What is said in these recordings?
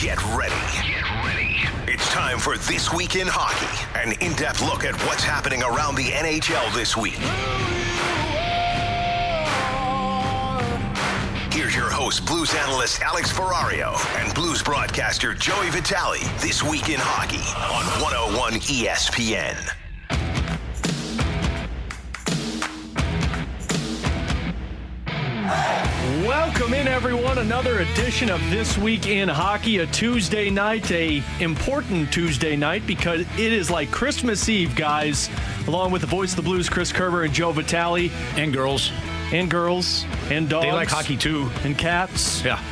Get ready. Get ready. It's time for This Week in Hockey, an in depth look at what's happening around the NHL this week. Here's your host, Blues analyst Alex Ferrario and Blues broadcaster Joey Vitale. This Week in Hockey on 101 ESPN. Welcome in, everyone. Another edition of This Week in Hockey, a Tuesday night, a important Tuesday night because it is like Christmas Eve, guys. Along with the voice of the Blues, Chris Kerber and Joe Vitale, And girls. and girls, and dogs. They like hockey too. And cats. Yeah.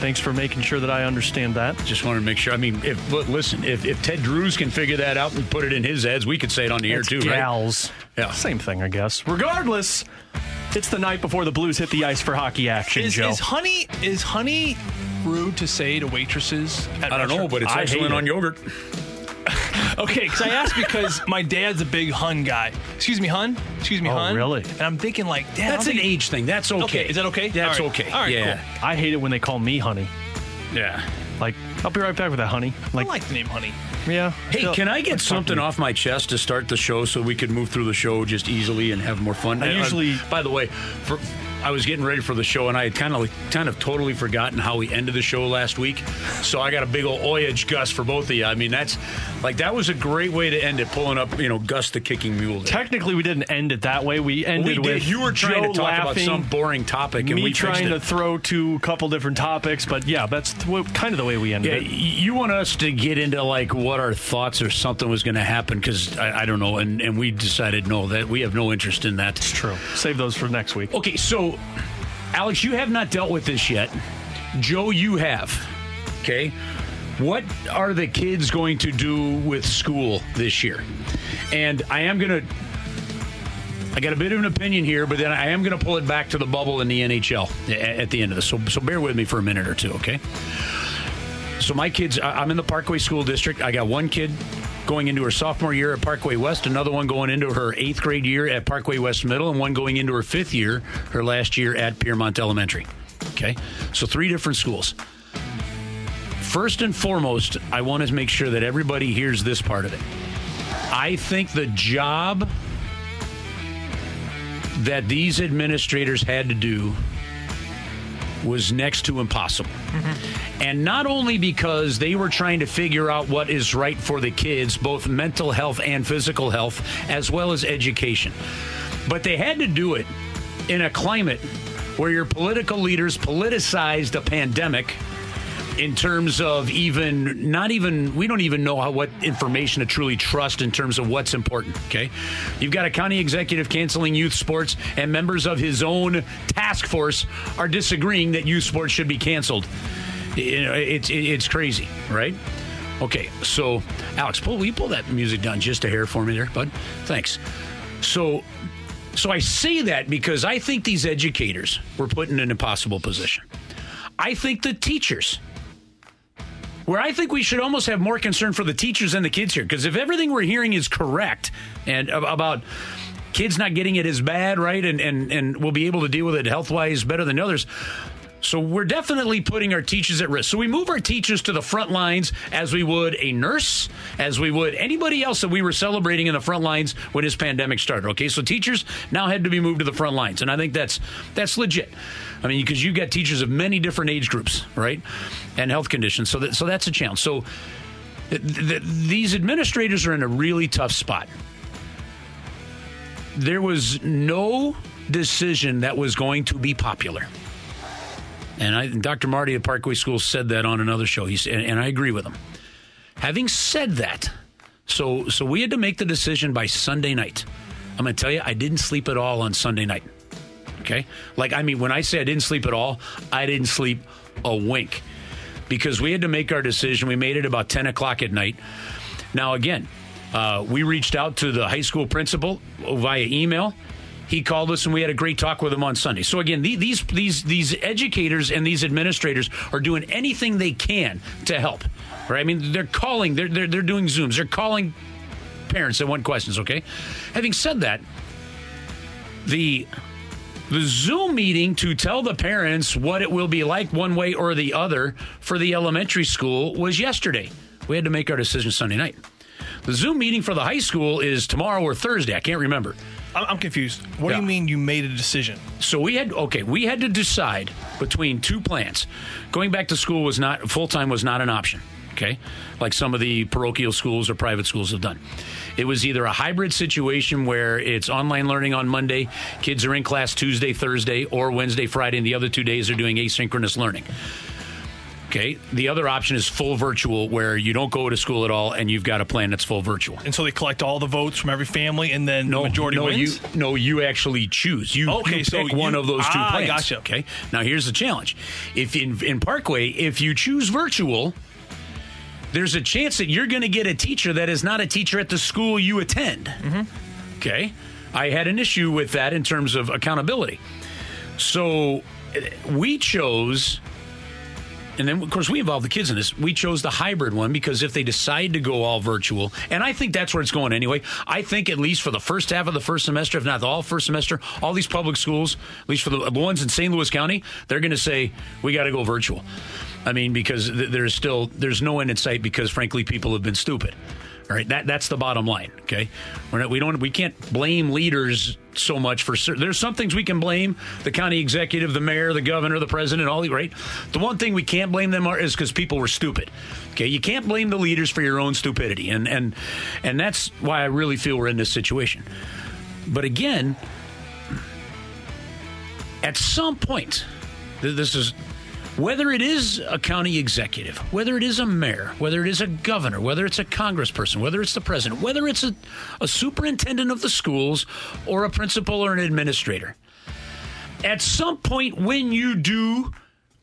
Thanks for making sure that I understand that. Just wanted to make sure. I mean, if li- listen, if, if Ted Drewes can figure that out and put it in his heads, we could say it on the air too, right? gals. Yeah. Same thing, I guess. Regardless, it's the night before the Blues hit the ice for hockey action, Is, Joe. is honey is honey rude to say to waitresses? At I don't know, but it's I hate excellent it. on yogurt. okay. Because I asked because my dad's a big hun guy. Excuse me, hun. Excuse me, hun. Oh, hun. really? And I'm thinking like, Dad, That's an think- age thing. That's okay. Okay, is that okay? That's All right. okay. All right, yeah. I hate it when they call me honey. Yeah. Like, I'll be right back with that, honey. I Like, like the name honey. Yeah. Hey, can I get something off my chest to start the show so we could move through the show just easily and have more fun? I usually- by the way, for I was getting ready for the show and I had kind of kind of totally forgotten how we ended the show last week. So I got a big old oyage Gus for both of you. I mean, that's like that was a great way to end it, pulling up, you know, Gus the kicking mule. there. Technically, we didn't end it that way. We ended we with You were trying Joe to talk about some boring topic, and me we trying to throw to a couple different topics. But yeah, that's th- kind of the way we ended Yeah, it. you want us to get into like what our thoughts or something was going to happen because I, I don't know, and, and we decided no, that we have no interest in that. It's true. Save those for next week. Okay, so Alex, you have not dealt with this yet. Joe, you have. Okay. What are the kids going to do with school this year? And I am going to. I got a bit of an opinion here, but then I am going to pull it back to the bubble in the NHL at the end of this. So, so bear with me for a minute or two, okay? So my kids, I'm in the Parkway School District. I got one kid going into her sophomore year at Parkway West, another one going into her eighth grade year at Parkway West Middle, and one going into her fifth year, her last year at Pierremont Elementary. Okay, so three different schools. First and foremost, I want to make sure that everybody hears this part of it. I think the job that these administrators had to do was next to impossible. And not only because they were trying to figure out what is right for the kids, both mental health and physical health, as well as education, but they had to do it in a climate where your political leaders politicized a pandemic in terms of even not even we don't even know how what information to truly trust in terms of what's important okay? You've got a county executive canceling youth sports and members of his own task force are disagreeing that youth sports should be canceled. You know, it's it's crazy right? Okay so alex pull will you pull that music down just a hair for me there bud? Thanks. So so i say that because i think these educators were put in an impossible position. I think the teachers where I think we should almost have more concern for the teachers and the kids here. Because if everything we're hearing is correct and about kids not getting it as bad, right, and, and, and we'll be able to deal with it health wise better than others. So we're definitely putting our teachers at risk. So we move our teachers to the front lines as we would a nurse, as we would anybody else that we were celebrating in the front lines when this pandemic started. Okay, so teachers now had to be moved to the front lines, and I think that's that's legit. I mean, because you've got teachers of many different age groups, right, and health conditions. So that so that's a challenge. So th- th- these administrators are in a really tough spot. There was no decision that was going to be popular. And I, Dr. Marty at Parkway School said that on another show. He said, and, and I agree with him. Having said that, so so we had to make the decision by Sunday night. I'm going to tell you, I didn't sleep at all on Sunday night. Okay, like I mean, when I say I didn't sleep at all, I didn't sleep a wink because we had to make our decision. We made it about 10 o'clock at night. Now, again, uh, we reached out to the high school principal via email. He called us and we had a great talk with him on Sunday. So again, the- these these these educators and these administrators are doing anything they can to help. Right? I mean, they're calling, they're they're, they're doing Zooms, they're calling parents that want questions. Okay. Having said that, the The Zoom meeting to tell the parents what it will be like one way or the other for the elementary school was yesterday. We had to make our decision Sunday night. The Zoom meeting for the high school is tomorrow or Thursday. I can't remember. I'm, I'm confused. What do you mean you made a decision? So we had okay, we had to decide between two plans. Going back to school was not full time was not an option. Okay, like some of the parochial schools or private schools have done. It was either a hybrid situation where it's online learning on Monday, kids are in class Tuesday, Thursday, or Wednesday, Friday, and the other two days they're doing asynchronous learning. Okay, the other option is full virtual, where you don't go to school at all and you've got a plan that's full virtual. And so they collect all the votes from every family, and then the majority no, wins. You, no, you actually choose. You, Okay, you so one you- of those two ah, plans. gotcha. Okay. Now here's the challenge: if in in Parkway, if you choose virtual, there's a chance that you're going to get a teacher that is not a teacher at the school you attend. Mm-hmm. Okay. I had an issue with that in terms of accountability. So we chose and then, of course, we involve the kids in this. We chose the hybrid one because if they decide to go all virtual, and I think that's where it's going anyway. I think at least for the first half of the first semester, if not the all first semester, all these public schools, at least for the ones in St. Louis County, they're going to say we got to go virtual. I mean, because th- there's still there's no end in sight because frankly, people have been stupid. All right, that that's the bottom line. Okay, we're not, we don't we can't blame leaders so much for cer- there's some things we can blame the county executive, the mayor, the governor, the president, all the right. The one thing we can't blame them are, is because people were stupid. Okay, you can't blame the leaders for your own stupidity, and and and that's why I really feel we're in this situation. But again, at some point, th- this is whether it is a county executive, whether it is a mayor, whether it is a governor, whether it's a congressperson, whether it's the president, whether it's a, a superintendent of the schools or a principal or an administrator, at some point when you do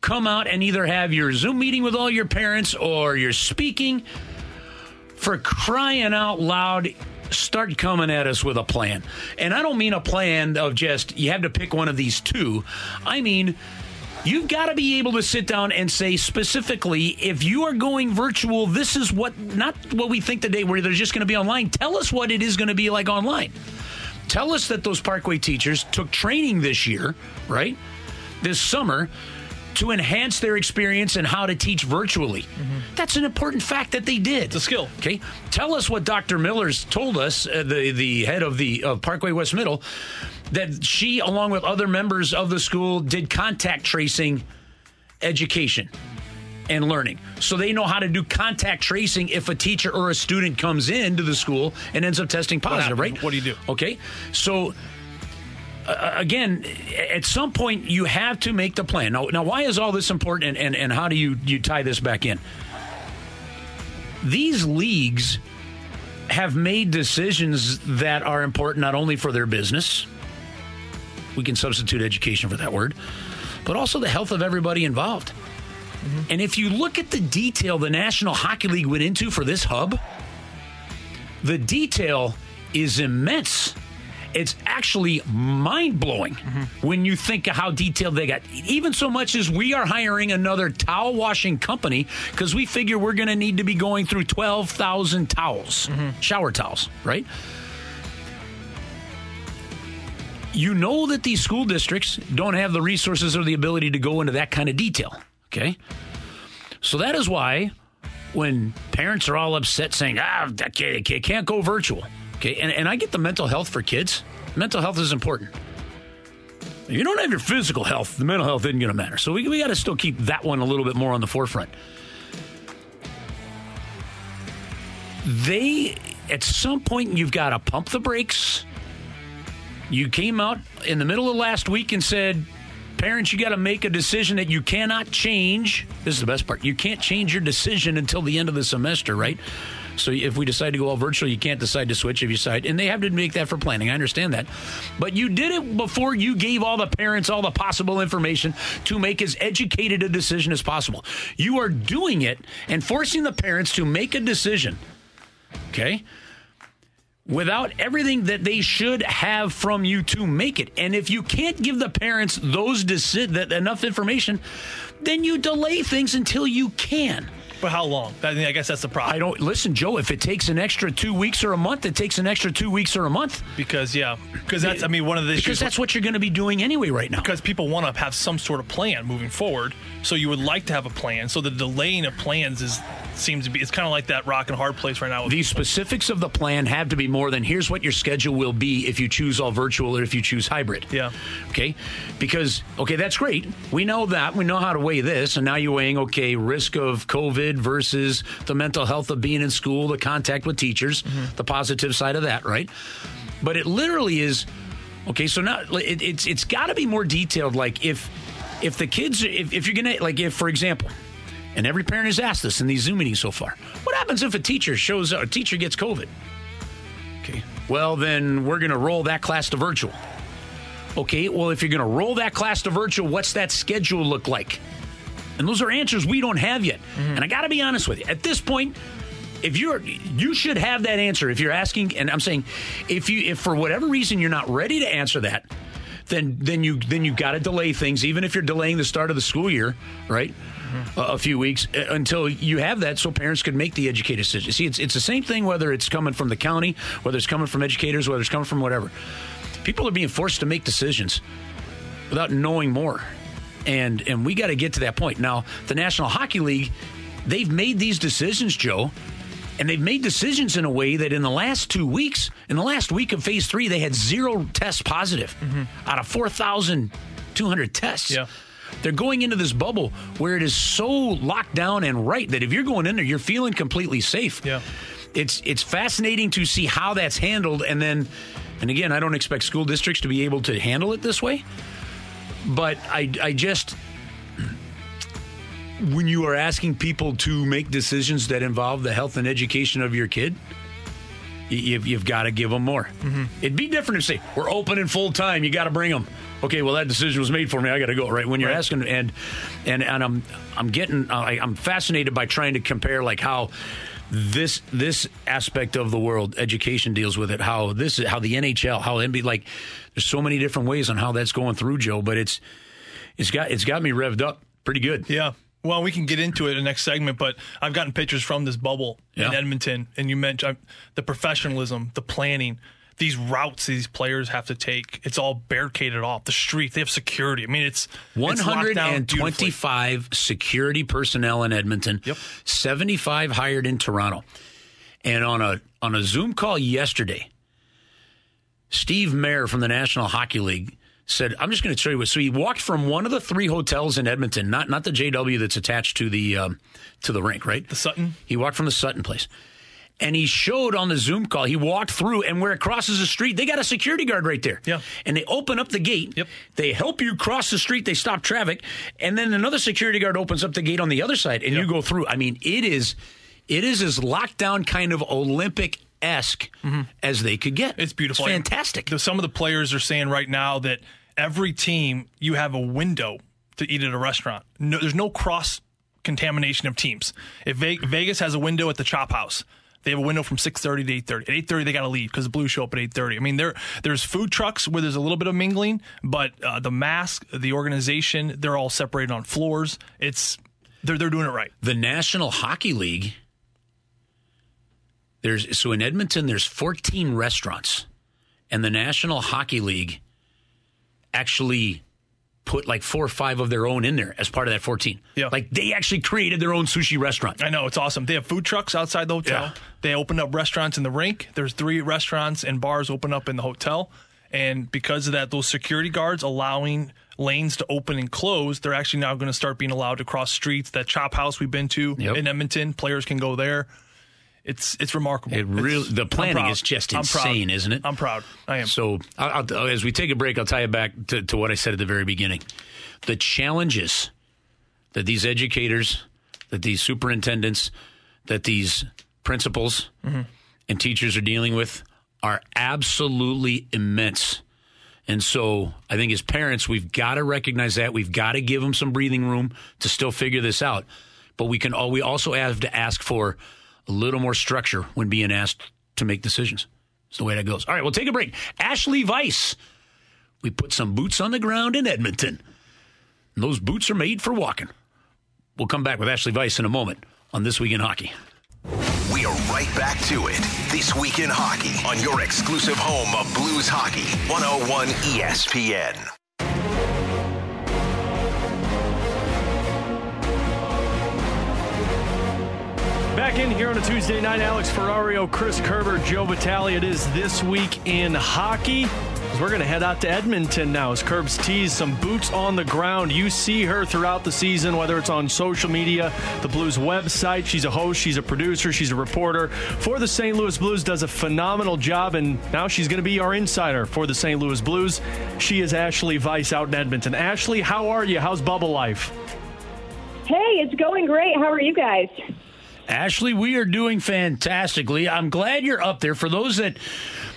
come out and either have your Zoom meeting with all your parents or you're speaking, for crying out loud, start coming at us with a plan. And I don't mean a plan of just you have to pick one of these two. I mean, you've got to be able to sit down and say specifically if you are going virtual, this is what, not what we think today where they're just going to be online. Tell us what it is going to be like online. Tell us that those Parkway teachers took training this year, right? This summer to enhance their experience and how to teach virtually. That's an important fact that they did. The skill. Okay, tell us what Dr. Miller's told us, uh, the the head of the of Parkway West Middle, that she, along with other members of the school, did contact tracing education and learning, so they know how to do contact tracing if a teacher or a student comes into the school and ends up testing positive. happens? Right? What do you do? Okay, so uh, again, at some point you have to make the plan. Now, now why is all this important, and, and, and how do you you tie this back in? These leagues have made decisions that are important not only for their business. We can substitute education for that word, but also the health of everybody involved. Mm-hmm. And if you look at the detail the National Hockey League went into for this hub, the detail is immense. It's actually mind blowing mm-hmm. when you think of how detailed they got. Even so much as we are hiring another towel washing company because we figure we're going to need to be going through 12,000 towels, mm-hmm. shower towels, right? You know that these school districts don't have the resources or the ability to go into that kind of detail, okay? So that is why when parents are all upset saying, ah, kid can't go virtual. Okay. And, and I get the mental health for kids. Mental health is important. If you don't have your physical health, the mental health isn't going to matter. So we, we got to still keep that one a little bit more on the forefront. They, at some point, you've got to pump the brakes. You came out in the middle of last week and said, parents, you got to make a decision that you cannot change. This is the best part. You can't change your decision until the end of the semester, right? So if we decide to go all virtual, you can't decide to switch if you decide, and they have to make that for planning. I understand that, but you did it before you gave all the parents all the possible information to make as educated a decision as possible. You are doing it and forcing the parents to make a decision. Okay without everything that they should have from you to make it. And if you can't give the parents those deci- that enough information, then you delay things until you can. But how long? I, mean, I guess that's the problem. I don't listen, Joe. If it takes an extra two weeks or a month, it takes an extra two weeks or a month because yeah, because that's I mean one of the because that's what you're going to be doing anyway right now. because people want to have some sort of plan moving forward. So you would like to have a plan. So the delaying of plans is seems to be it's kind of like that rock and hard place right now. The specifics of the plan have to be more than here's what your schedule will be if you choose all virtual or if you choose hybrid. Yeah. Okay. Because, okay, that's great. We know that. We know how to weigh this. And now you're weighing, okay, risk of COVID versus the mental health of being in school, the contact with teachers, mm-hmm. the positive side of that, right? But it literally is, okay, so now it, it's, it's got to be more detailed. Like if, if the kids, if, if you're going to, like, if, for example, and every parent has asked this in these Zoom meetings so far. What happens if a teacher shows up, a teacher gets COVID? Okay. Well, then we're going to roll that class to virtual. Okay. Well, if you're going to roll that class to virtual, what's that schedule look like? And those are answers we don't have yet. And I got to be honest with you. At this point, if you're you should have that answer if you're asking and I'm saying if you if for whatever reason you're not ready to answer that then then you then you got to delay things even if you're delaying the start of the school year, right? A, a few weeks uh, until you have that so parents could make the educated decision. See, it's it's the same thing whether it's coming from the county, whether it's coming from educators, whether it's coming from whatever. People are being forced to make decisions without knowing more. And and we got to get to that point. Now, the National Hockey League, they've made these decisions, Joe, and they've made decisions in a way that in the last two weeks, in the last week of phase three, they had zero tests positive mm-hmm. out of 4,200 tests. Yeah. They're going into this bubble where it is so locked down and right that if you're going in there, you're feeling completely safe. Yeah. It's it's fascinating to see how that's handled and then and again, I don't expect school districts to be able to handle it this way. But I I just when you are asking people to make decisions that involve the health and education of your kid, you've, you've got to give them more. Mm-hmm. It'd be different if say we're open and full time. You got to bring them. Okay, well that decision was made for me. I got to go. Right when you're Right. asking, and and and I'm I'm getting uh, I, I'm fascinated by trying to compare like how this this aspect of the world education deals with it. How this is how the NHL how NBA like there's so many different ways on how that's going through, Joe. But it's it's got it's got me revved up pretty good. Yeah. Well, we can get into it in the next segment, but I've gotten pictures from this bubble in Edmonton, and you mentioned uh, the professionalism, the planning, these routes these players have to take. It's all barricaded off the street. They have security. I mean, it's it's locked down beautifully. 125 security personnel in Edmonton. Yep. 75 hired in Toronto. And on a on a Zoom call yesterday, Steve Mayer from the National Hockey League said, "I'm just going to tell you what." So he walked from one of the three hotels in Edmonton, not not the JW that's attached to the um, to the rink, right? The Sutton? He walked from the Sutton place. And he showed on the Zoom call, he walked through, and where it crosses the street, they got a security guard right there. Yeah. And they open up the gate. Yep. They help you cross the street. They stop traffic, and then another security guard opens up the gate on the other side, and Yep. you go through. I mean, it is, it is as locked down, kind of Olympic esque as they could get. Mm-hmm. It's beautiful. It's fantastic. The- Some of the players are saying right now that every team you have a window to eat at a restaurant. No, there's no cross contamination of teams. If Ve- Vegas has a window at the Chop House, they have a window from 6:30 to 8:30. At 8:30 they got to leave because the Blues show up at 8:30. I mean, there there's food trucks where there's a little bit of mingling, but uh, the mask, the organization, they're all separated on floors. It's they're they're doing it right. the National Hockey League. There's so in Edmonton, there's 14 restaurants, and the National Hockey League actually put like four or five of their own in there as part of that 14. Yeah. like they actually created their own sushi restaurant. I know it's awesome. They have food trucks outside the hotel. Yeah. They opened up restaurants in the rink. There's three restaurants and bars open up in the hotel, and because of that, those security guards allowing lanes to open and close, they're actually now going to start being allowed to cross streets. That Chop House we've been to Yep. in Edmonton, players can go there. It's it's remarkable. It really- the planning is just I'm proud. insane, isn't it? I'm proud. I am. So I'll, I'll, as we take a break, I'll tie it back to, to what I said at the very beginning. The challenges that these educators, that these superintendents, that these principals mm-hmm. and teachers are dealing with are absolutely immense. And so I think as parents, we've got to recognize that. We've got to give them some breathing room to still figure this out. But we can all, we also have to ask for a little more structure when being asked to make decisions. It's the way that goes. All right, we'll take a break. Ashley Weiss. We put some boots on the ground in Edmonton. And those boots are made for walking. We'll come back with Ashley Weiss in a moment on This Week in Hockey. We are right back to it. This Week in Hockey on your exclusive home of Blues Hockey, 101 ESPN. Back in here on a Tuesday night, Alex Ferrario, Chris Kerber, Joe Vitale. It is This Week in Hockey. We're going to head out to Edmonton now as Curbs tease some boots on the ground. You see her throughout the season, whether it's on social media, the Blues website. She's a host, she's a producer, she's a reporter for the St. Louis Blues, does a phenomenal job, and now she's going to be our insider for the St. Louis Blues. She is Ashley Weiss out in Edmonton. Ashley, how are you? How's bubble life? Hey, it's going great. How are you guys? Ashley, we are doing fantastically. I'm glad you're up there. For those that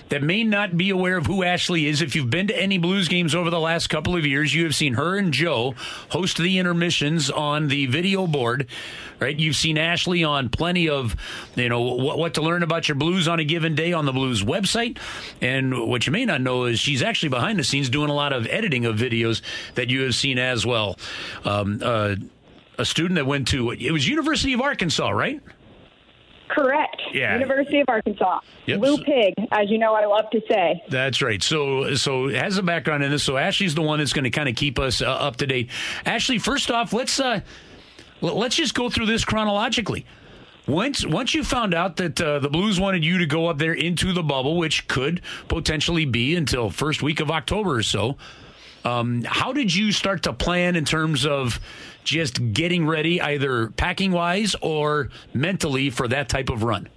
that may not be aware of who Ashley is, if you've been to any Blues games over the last couple of years, you have seen her and Joe host the intermissions on the video board. Right, you've seen Ashley on plenty of, you know, what, what to learn about your Blues on a given day on the Blues website, and what you may not know is she's actually behind the scenes doing a lot of editing of videos that you have seen as well. Um, uh, a student that went to it was University of Arkansas, right? Correct. Yeah. University of Arkansas. Yep. Blue pig, as you know, I love to say. That's right. So, so has a background in this. So Ashley's the one that's going to kind of keep us uh, up to date. Ashley, first off, let's uh, let's just go through this chronologically. Once once you found out that uh, the Blues wanted you to go up there into the bubble, which could potentially be until first week of October or so, um, how did you start to plan in terms of just getting ready, either packing wise or mentally, for that type of run?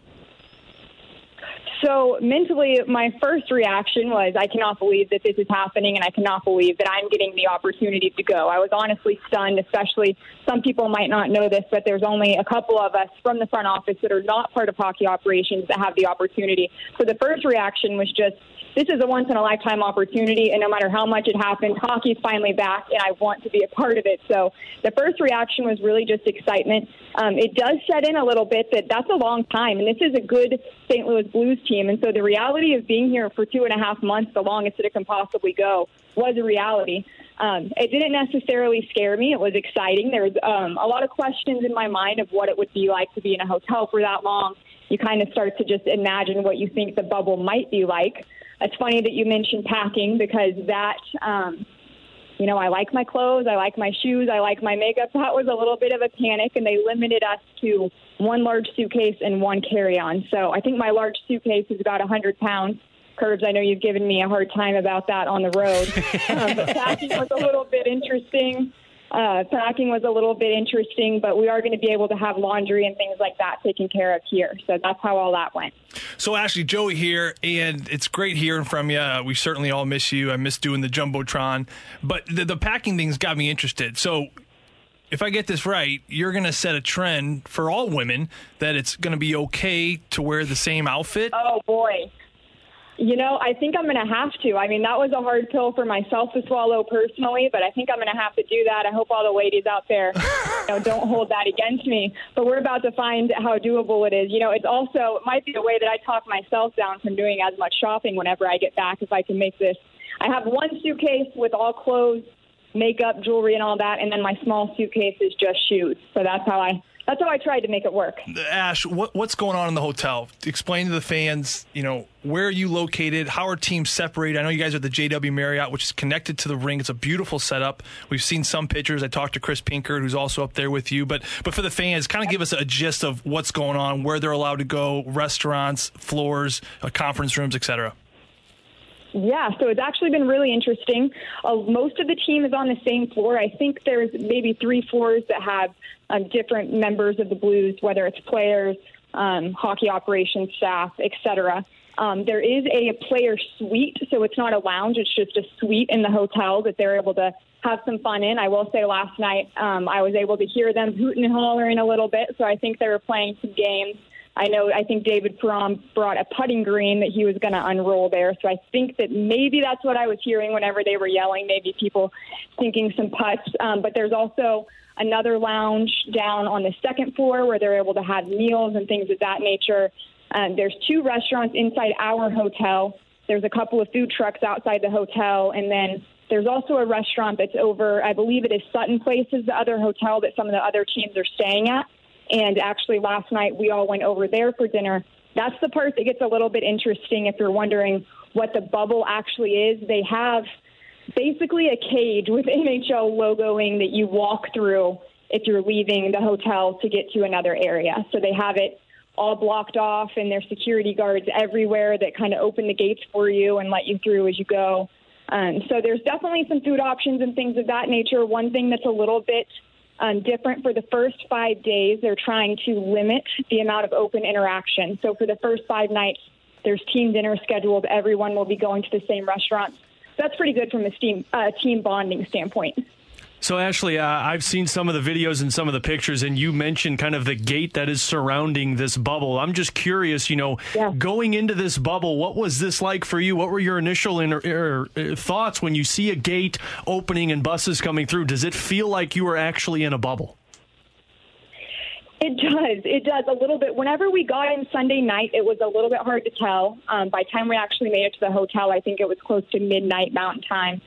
So mentally, my first reaction was, I cannot believe that this is happening, and I cannot believe that I'm getting the opportunity to go. I was honestly stunned, especially some people might not know this, but there's only a couple of us from the front office that are not part of hockey operations that have the opportunity. So the first reaction was just, this is a once in a lifetime opportunity, and no matter how much it happens, hockey's finally back, and I want to be a part of it. So the first reaction was really just excitement. Um, it does set in a little bit that that's a long time, and this is a good St. Louis Blues team. And so the reality of being here for two and a half months, the longest that it can possibly go, was a reality. Um, it didn't necessarily scare me. It was exciting. There was um, a lot of questions in my mind of what it would be like to be in a hotel for that long. You kind of start to just imagine what you think the bubble might be like. It's funny that you mentioned packing because that, um, you know, I like my clothes, I like my shoes, I like my makeup. So That was a little bit of a panic, and they limited us to one large suitcase and one carry on. So I think my large suitcase is about 100 pounds. Curbs, I know you've given me a hard time about that on the road. um, but packing was a little bit interesting. Uh, packing was a little bit interesting, but we are going to be able to have laundry and things like that taken care of here. So that's how all that went. So, Ashley, Joey here, and it's great hearing from you. Uh, we certainly all miss you. I miss doing the Jumbotron, but the, the packing things got me interested. So, if I get this right, you're going to set a trend for all women that it's going to be okay to wear the same outfit. Oh, boy. You know, I think I'm going to have to. I mean, that was a hard pill for myself to swallow personally, but I think I'm going to have to do that. I hope all the ladies out there you know, don't hold that against me. But we're about to find how doable it is. You know, it's also it might be a way that I talk myself down from doing as much shopping whenever I get back if I can make this. I have one suitcase with all clothes, makeup, jewelry, and all that, and then my small suitcase is just shoes. So that's how I that's how I tried to make it work. Ash, what, what's going on in the hotel? Explain to the fans, you know, where are you located? How are teams separated? I know you guys are the JW Marriott, which is connected to the ring. It's a beautiful setup. We've seen some pictures. I talked to Chris Pinkert, who's also up there with you. But but for the fans, kind of give us a gist of what's going on, where they're allowed to go, restaurants, floors, uh, conference rooms, etc. Yeah, so it's actually been really interesting. Uh, most of the team is on the same floor. I think there's maybe three floors that have um, different members of the Blues, whether it's players, um, hockey operations staff, etc. Um, there is a player suite, so it's not a lounge; it's just a suite in the hotel that they're able to have some fun in. I will say, last night um, I was able to hear them hooting and hollering a little bit, so I think they were playing some games. I know I think David Perron brought a putting green that he was going to unroll there. So I think that maybe that's what I was hearing whenever they were yelling, maybe people thinking some putts. Um, but there's also another lounge down on the second floor where they're able to have meals and things of that nature. Um, there's two restaurants inside our hotel. There's a couple of food trucks outside the hotel. And then there's also a restaurant that's over, I believe it is Sutton Place is the other hotel that some of the other teams are staying at. And actually, last night we all went over there for dinner. That's the part that gets a little bit interesting if you're wondering what the bubble actually is. They have basically a cage with NHL logoing that you walk through if you're leaving the hotel to get to another area. So they have it all blocked off, and there's security guards everywhere that kind of open the gates for you and let you through as you go. Um, so there's definitely some food options and things of that nature. One thing that's a little bit um, different for the first five days, they're trying to limit the amount of open interaction. So for the first five nights, there's team dinner scheduled. Everyone will be going to the same restaurants. That's pretty good from a team, uh, team bonding standpoint. So, Ashley, uh, I've seen some of the videos and some of the pictures, and you mentioned kind of the gate that is surrounding this bubble. I'm just curious, you know, yeah. going into this bubble, what was this like for you? What were your initial inter- er, er, thoughts when you see a gate opening and buses coming through? Does it feel like you were actually in a bubble? It does. It does a little bit. Whenever we got in Sunday night, it was a little bit hard to tell. Um, by the time we actually made it to the hotel, I think it was close to midnight Mountain Time.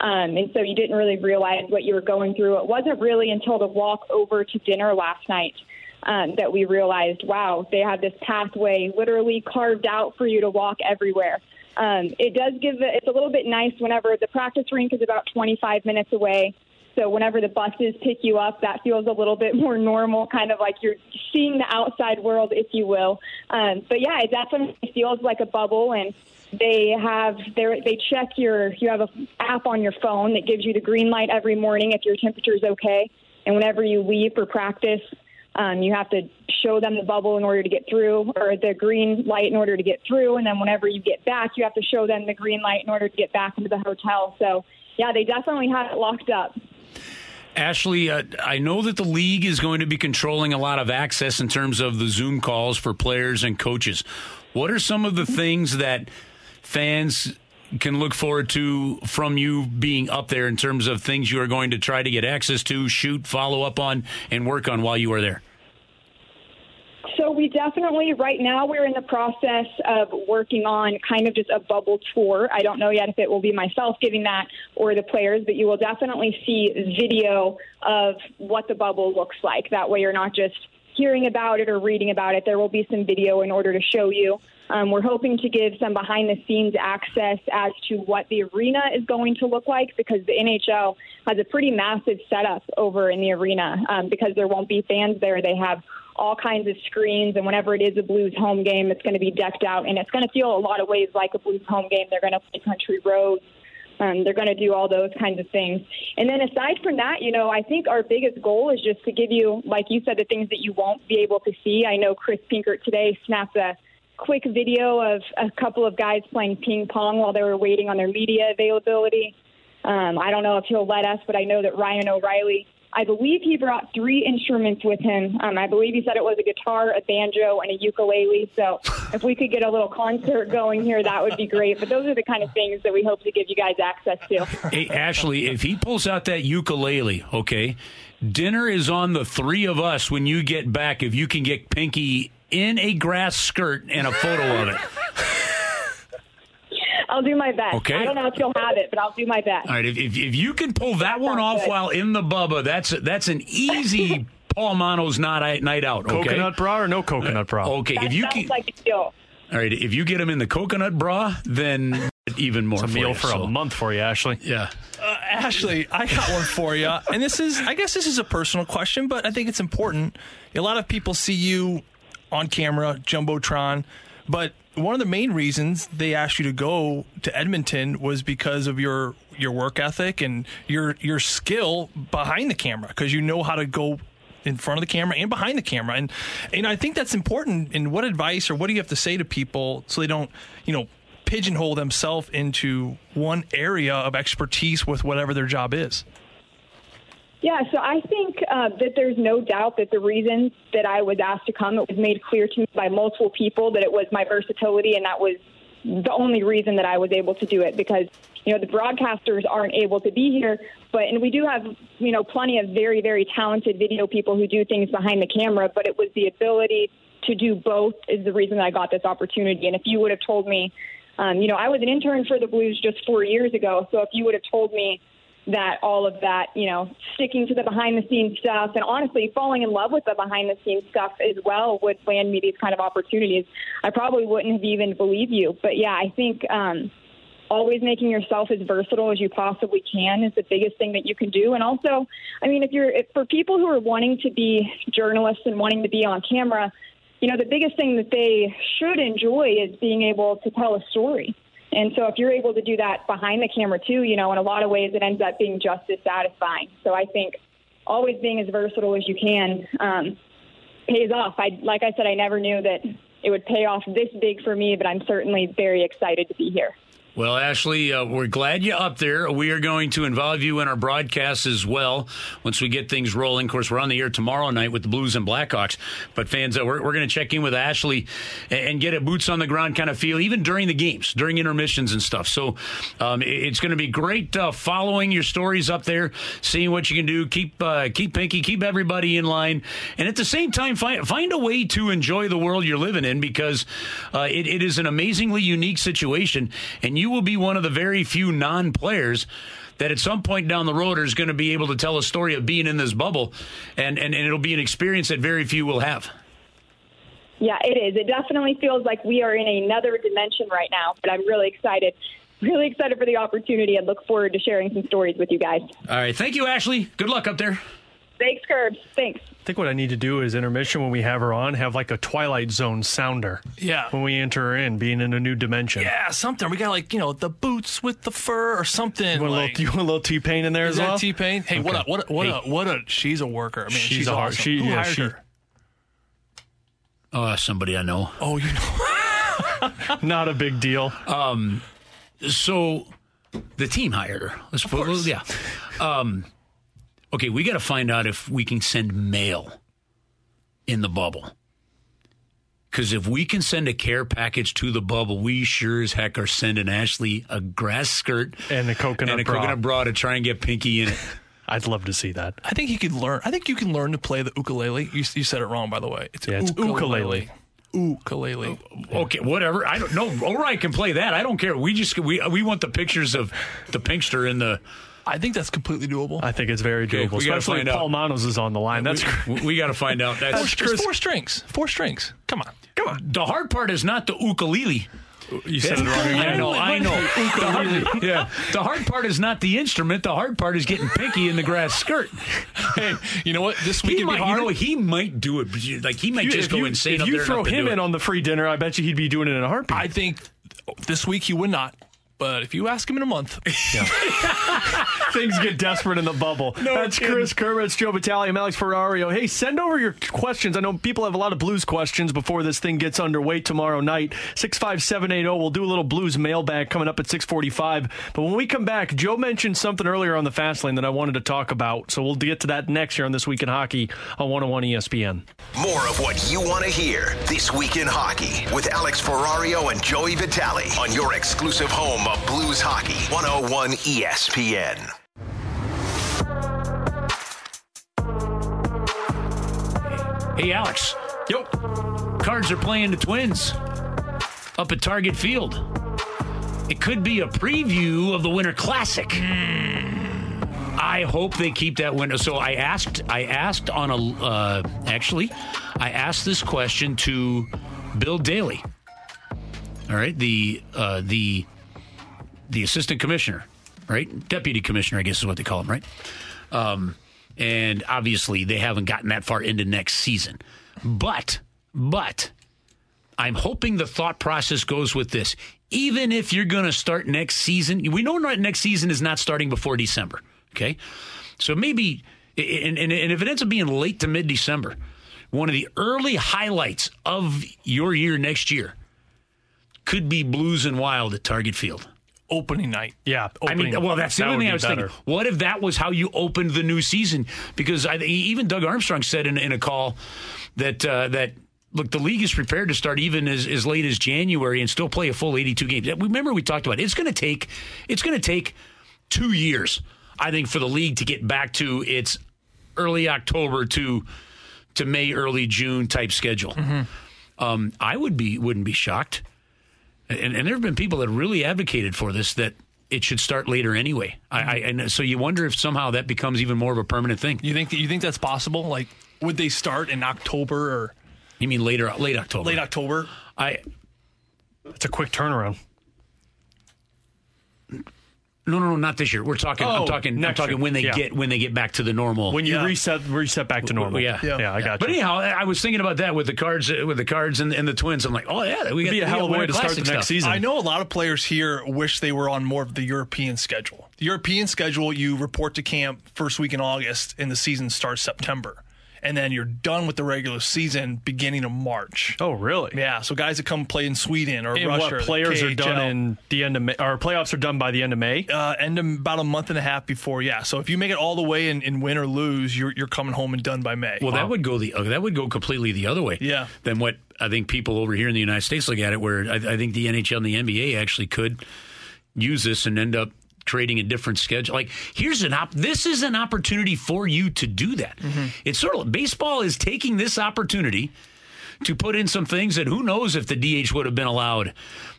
Um, and so you didn't really realize what you were going through. It wasn't really until the walk over to dinner last night um, that we realized, wow, they have this pathway literally carved out for you to walk everywhere. Um, it does give it's a little bit nice whenever the practice rink is about 25 minutes away. So whenever the buses pick you up, that feels a little bit more normal, kind of like you're seeing the outside world, if you will. Um, but yeah, it definitely feels like a bubble, and they have they check your you have an app on your phone that gives you the green light every morning if your temperature is okay, and whenever you leave for practice, um, you have to show them the bubble in order to get through, or the green light in order to get through, and then whenever you get back, you have to show them the green light in order to get back into the hotel. So yeah, they definitely have it locked up. Ashley, uh, I know that the league is going to be controlling a lot of access in terms of the Zoom calls for players and coaches. What are some of the things that fans can look forward to from you being up there in terms of things you are going to try to get access to, shoot, follow up on, and work on while you are there? So we definitely right now we're in the process of working on kind of just a bubble tour. I don't know yet if it will be myself giving that or the players, but you will definitely see video of what the bubble looks like. That way you're not just hearing about it or reading about it. There will be some video in order to show you. Um, we're hoping to give some behind the scenes access as to what the arena is going to look like because the NHL has a pretty massive setup over in the arena um, because there won't be fans there. They have all kinds of screens, and whenever it is a Blues home game, it's going to be decked out, and it's going to feel a lot of ways like a Blues home game. They're going to play country roads. Um, they're going to do all those kinds of things. And then aside from that, you know, I think our biggest goal is just to give you, like you said, the things that you won't be able to see. I know Chris Pinkert today snapped a quick video of a couple of guys playing ping pong while they were waiting on their media availability. Um, I don't know if he'll let us, but I know that Ryan O'Reilly, I believe he brought three instruments with him. Um, I believe he said it was a guitar, a banjo, and a ukulele. So if we could get a little concert going here, that would be great. But those are the kind of things that we hope to give you guys access to. Hey, Ashley, if he pulls out that ukulele, okay, dinner is on the three of us when you get back. If you can get Pinky in a grass skirt and a photo of it. I'll do my best. Okay. I don't know if you'll have it, but I'll do my best. All right. If, if, if you can pull that, that one off good. while in the Bubba, that's that's an easy Paul Manno's night night out. Okay? Coconut bra or no coconut bra? Okay. That if you can, like a deal. All right. If you get him in the coconut bra, then even more. It's a meal for, you, for so. a month for you, Ashley. Yeah. Uh, Ashley, I got one for you, and this is, I guess, this is a personal question, but I think it's important. A lot of people see you on camera, jumbotron. But one of the main reasons they asked you to go to Edmonton was because of your your work ethic and your your skill behind the camera because you know how to go in front of the camera and behind the camera and and I think that's important and what advice or what do you have to say to people so they don't you know pigeonhole themselves into one area of expertise with whatever their job is yeah, so I think uh, that there's no doubt that the reason that I was asked to come, it was made clear to me by multiple people that it was my versatility, and that was the only reason that I was able to do it because you know the broadcasters aren't able to be here, but and we do have you know plenty of very very talented video people who do things behind the camera, but it was the ability to do both is the reason that I got this opportunity. And if you would have told me, um, you know, I was an intern for the Blues just four years ago, so if you would have told me that all of that, you know, sticking to the behind the scenes stuff and honestly falling in love with the behind the scenes stuff as well would land me these kind of opportunities. I probably wouldn't have even believed you. But yeah, I think um, always making yourself as versatile as you possibly can is the biggest thing that you can do. And also, I mean, if you're if, for people who are wanting to be journalists and wanting to be on camera, you know, the biggest thing that they should enjoy is being able to tell a story. And so if you're able to do that behind the camera too, you know, in a lot of ways it ends up being just as satisfying. So I think always being as versatile as you can um, pays off. I like I said, I never knew that it would pay off this big for me, but I'm certainly very excited to be here. Well, Ashley, uh, we're glad you're up there. We are going to involve you in our broadcast as well once we get things rolling. Of course, we're on the air tomorrow night with the Blues and Blackhawks. But fans, uh, we're, we're going to check in with Ashley and, and, get a boots on the ground kind of feel, even during the games, during intermissions and stuff. So um, it's going to be great uh, following your stories up there, seeing what you can do. Keep uh, keep Pinky, keep everybody in line, and at the same time, find find a way to enjoy the world you're living in because uh, it, it is an amazingly unique situation, and you you will be one of the very few non players that at some point down the road is going to be able to tell a story of being in this bubble, and, and, and it'll be an experience that very few will have. Yeah, it is. It definitely feels like we are in another dimension right now, but I'm really excited. Really excited for the opportunity and look forward to sharing some stories with you guys. All right. Thank you, Ashley. Good luck up there. Thanks, Curbs. Thanks. I think what I need to do is intermission when we have her on, have like a Twilight Zone sounder. Yeah. When we enter her in, being in a new dimension. Yeah, something. We got like, you know, the boots with the fur or something. You want, like, a, little, you want a little T Pain in there is as well? T Pain? Hey, okay. what a, what a, what, hey. a, what a, she's a worker. I mean, she's, she's a hard, awesome. she, Who yeah, hired she, her? Uh, somebody I know. Oh, you know. Not a big deal. Um, so the team hired her. Let's put, yeah. Um, okay, we got to find out if we can send mail in the bubble. Because if we can send a care package to the bubble, we sure as heck are sending Ashley a grass skirt and a coconut and a bra. coconut bra to try and get Pinky in it. I'd love to see that. I think he could learn. I think you can learn to play the ukulele. You, you said it wrong, by the way. It's, yeah, it's ukulele. Ukulele. Oh, okay, whatever. I don't know. Orion can play that. I don't care. We just we we want the pictures of the Pinkster in the I think that's completely doable. I think it's very doable. Okay, we Especially if Paul Manno's is on the line. That's we, we got to find out. That's four, four strings. Four strings. Come on. Come on. The hard part is not the ukulele. You said it wrong. I know. I know. The hard, yeah. The hard part is not the instrument. The hard part is getting Pinky in the grass skirt. Hey, you know what? This week he might, You know, he might do it. Like he might just go you, insane. If you throw him in on the free dinner, I bet you he'd be doing it in a heartbeat. I think this week he would not. But if you ask him in a month, yeah. things get desperate in the bubble. No That's kidding. Chris Kerber, Joe Vitale, I'm Alex Ferrario. Hey, send over your questions. I know people have a lot of blues questions before this thing gets underway tomorrow night. 65780. We'll do a little blues mailbag coming up at 645. But when we come back, Joe mentioned something earlier on the fast lane that I wanted to talk about. So we'll get to that next year on This Week in Hockey on 101 ESPN. More of what you want to hear This Week in Hockey with Alex Ferrario and Joey Vitale on your exclusive home of Blues Hockey, 101 ESPN. Hey, Alex. Yo. Cards are playing the Twins up at Target Field. It could be a preview of the Winter Classic. I hope they keep that window. So I asked, I asked on a, uh, actually, I asked this question to Bill Daly. All right, the uh, the the assistant commissioner, right? Deputy commissioner, I guess is what they call him, right? Um, and obviously, they haven't gotten that far into next season. But, but, I'm hoping the thought process goes with this. Even if you're going to start next season, we know next season is not starting before December. Okay. So maybe, and, and, and if it ends up being late to mid December, one of the early highlights of your year next year could be Blues and Wild at Target Field opening night. Yeah, opening, I mean, well, that's the other thing I was better. thinking. What if that was how you opened the new season? Because I, even Doug Armstrong said in, in a call that uh, that look, the league is prepared to start even as, as late as January and still play a full 82 games. Remember, we talked about it. it's going to take it's going to take two years, I think, for the league to get back to its early October to to May, early June type schedule. Mm-hmm. Um, I would be wouldn't be shocked and, and there have been people that really advocated for this that it should start later anyway. I, I and so you wonder if somehow that becomes even more of a permanent thing. You think that you think that's possible? Like, would they start in October or You mean later, late October? late October? I It's a quick turnaround. No, no, no, not this year. We're talking. I'm Oh, talking. I'm talking year. when they Yeah. get when they get back to the normal. When you Yeah. reset reset back to normal. yeah. yeah, yeah I got You. But you. anyhow, I was thinking about that with the cards, with the cards and, and the twins. I'm like, oh yeah, we got be a hell of a way to start the next stuff. season. I know a lot of players here wish they were on more of the European schedule. The European schedule, you report to camp first week in August, and the season starts September, and then you're done with the regular season beginning of March. Oh, really? Yeah, so guys that come play in Sweden or And Russia, what or the players are done in the end of May, or playoffs are done by the end of May. uh, end of about a month and a half before. Yeah, so if you make it all the way and, and win or lose, you're you're coming home and done by May. Well, that would go the uh, that would go completely the other way. Yeah. Than what I think people over here in the United States look at it, where I, I think the NHL and the NBA actually could use this and end up creating a different schedule. Like here's an op. This is an opportunity for you to do that. Mm-hmm. It's sort of baseball is taking this opportunity to put in some things that who knows if the DH would have been allowed,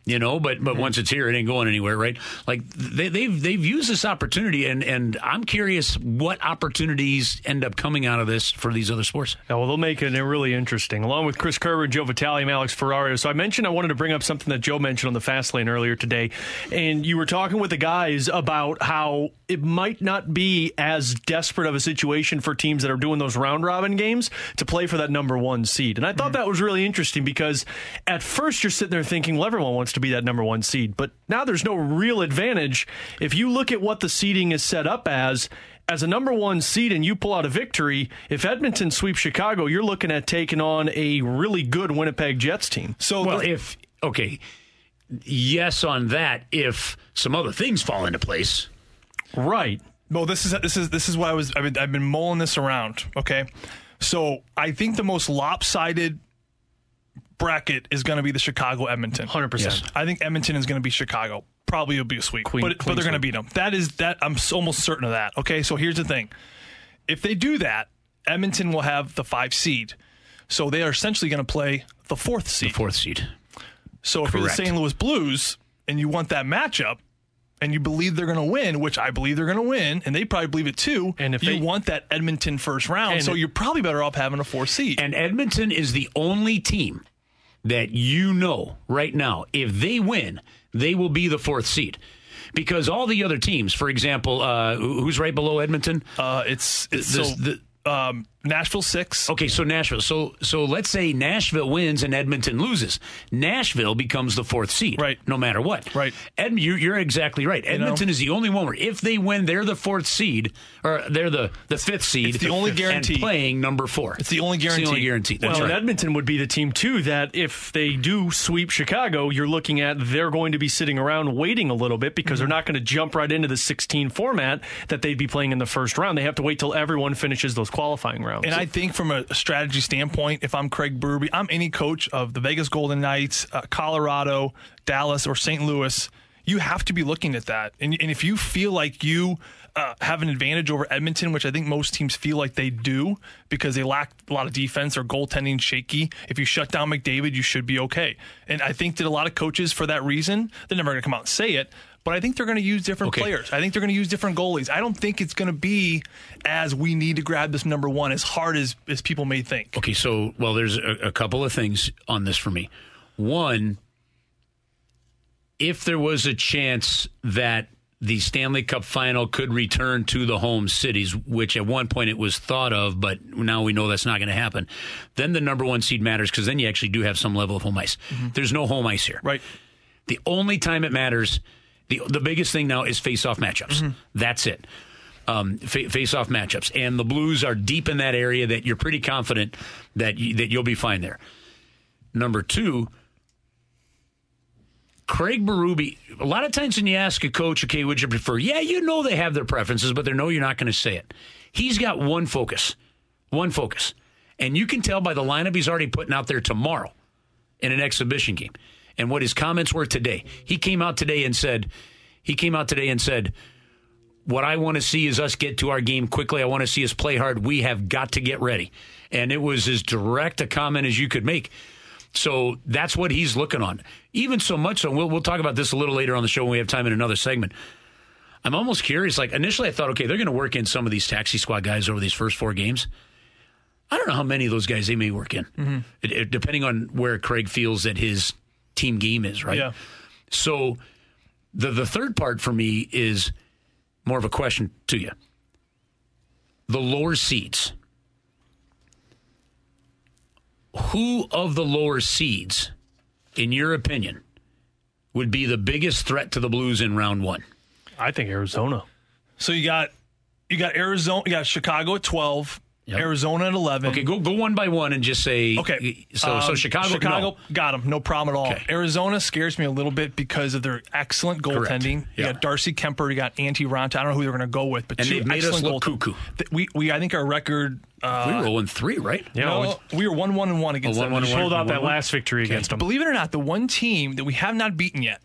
you know. But but hmm. once it's here, it ain't going anywhere, right? Like they, they've they've used this opportunity, and and I'm curious what opportunities end up coming out of this for these other sports. Yeah, well, they'll make it really interesting. Along with Chris Kerber, Joe Vitale, and Alex Ferrario. So I mentioned I wanted to bring up something that Joe mentioned on the fast lane earlier today, and you were talking with the guys about how it might not be as desperate of a situation for teams that are doing those round robin games to play for that number one seed. And I thought hmm. that was really interesting because at first you're sitting there thinking, well, everyone wants to be that number one seed, but now there's no real advantage if you look at what the seeding is set up as as a number one seed and you pull out a victory, if Edmonton sweeps Chicago, you're looking at taking on a really good Winnipeg Jets team. so Well, the- if okay, yes on that. If some other things fall into place, Right. Well, this is this is this is why I was I've been, I've been mulling this around. Okay, so I think the most lopsided bracket is going to be the Chicago Edmonton. 100%. Yes. I think Edmonton is going to be Chicago. Probably will be a sweep, Queen- but, clean but they're going to beat them. That is that I'm almost certain of that. Okay, so here's the thing: if they do that, Edmonton will have the five seed, so they are essentially going to play the fourth seed. The fourth seed. So if you're the St. Louis Blues and you want that matchup and you believe they're going to win, which I believe they're going to win, and they probably believe it too, And if you they- want that Edmonton first round, so you're probably better off having a four seed. And Edmonton is the only team that you know right now, if they win, they will be the fourth seed. Because all the other teams, for example, uh, who's right below Edmonton? uh, it's it's The- so the- um, Nashville six. Okay, so Nashville. So so let's say Nashville wins and Edmonton loses. Nashville becomes the fourth seed, Right. No matter what, Right. Ed, you're, you're exactly right. Edmonton is the only one where if they win, they're the fourth seed, or they're the, the fifth seed. It's the only and guarantee. playing number four. It's the only It's the only guarantee. guarantee. That's well, right. Edmonton would be the team, too, that if they do sweep Chicago, you're looking at they're going to be sitting around waiting a little bit because they're mm-hmm. not going to jump right into the 16 format that they'd be playing in the first round. They have to wait till everyone finishes those qualifying rounds. And I think from a strategy standpoint, if I'm Craig Berube, I'm any coach of the Vegas Golden Knights, uh, Colorado, Dallas, or St. Louis, you have to be looking at that. And, and if you feel like you uh, have an advantage over Edmonton, which I think most teams feel like they do because they lack a lot of defense or goaltending shaky, if you shut down McDavid, you should be okay. And I think that a lot of coaches, for that reason, they're never going to come out and say it. But I think they're going to use different Okay. players. I think they're going to use different goalies. I don't think it's going to be as we need to grab this number one as hard as, as people may think. Okay, so well, there's a, a couple of things on this for me. One, if there was a chance that the Stanley Cup final could return to the home cities, which at one point it was thought of, but now we know that's not going to happen, then the number one seed matters because then you actually do have some level of home ice. Mm-hmm. There's no home ice here. Right. The only time it matters, the the biggest thing now is face-off matchups. That's it. Um, fa- face-off matchups, and the Blues are deep in that area that you're pretty confident that you, that you'll be fine there. Number two, Craig Berube. A lot of times when you ask a coach, okay, would you prefer? Yeah, you know they have their preferences, but they know you're not going to say it. He's got one focus, one focus, and you can tell by the lineup he's already putting out there tomorrow in an exhibition game. And what his comments were today. He came out today and said, he came out today and said, what I want to see is us get to our game quickly. I want to see us play hard. We have got to get ready. And it was as direct a comment as you could make. So that's what he's looking on. Even so much so, we'll, we'll talk about this a little later on the show when we have time in another segment. I'm almost curious. Like initially, I thought, okay, they're going to work in some of these taxi squad guys over these first four games. I don't know how many of those guys they may work in, Mm-hmm. it, it- depending on where Craig feels that his team game is. Right. Yeah. So the the third part for me is more of a question to you. The lower seeds. Who of the lower seeds, in your opinion, would be the biggest threat to the Blues in round one? I think Arizona. So you got you got Arizona, you got Chicago at twelve, Yep. Arizona at eleven. Okay, go go one by one and just say. Okay. So so Um, Chicago. Chicago no. got him. No problem at all. Okay. Arizona scares me a little bit because of their excellent Correct. goaltending. You got Darcy Kuemper. You got Antti Raanta. I don't know who they're going to go with, but And two they've made us excellent look goaltenders. cuckoo. We we I think our record. Uh, we were 0 3, right? Yeah, no, we were one one and one against Oh, them. one, one, this and year. pulled out that one- last victory against them. Believe it or not, the one team that we have not beaten yet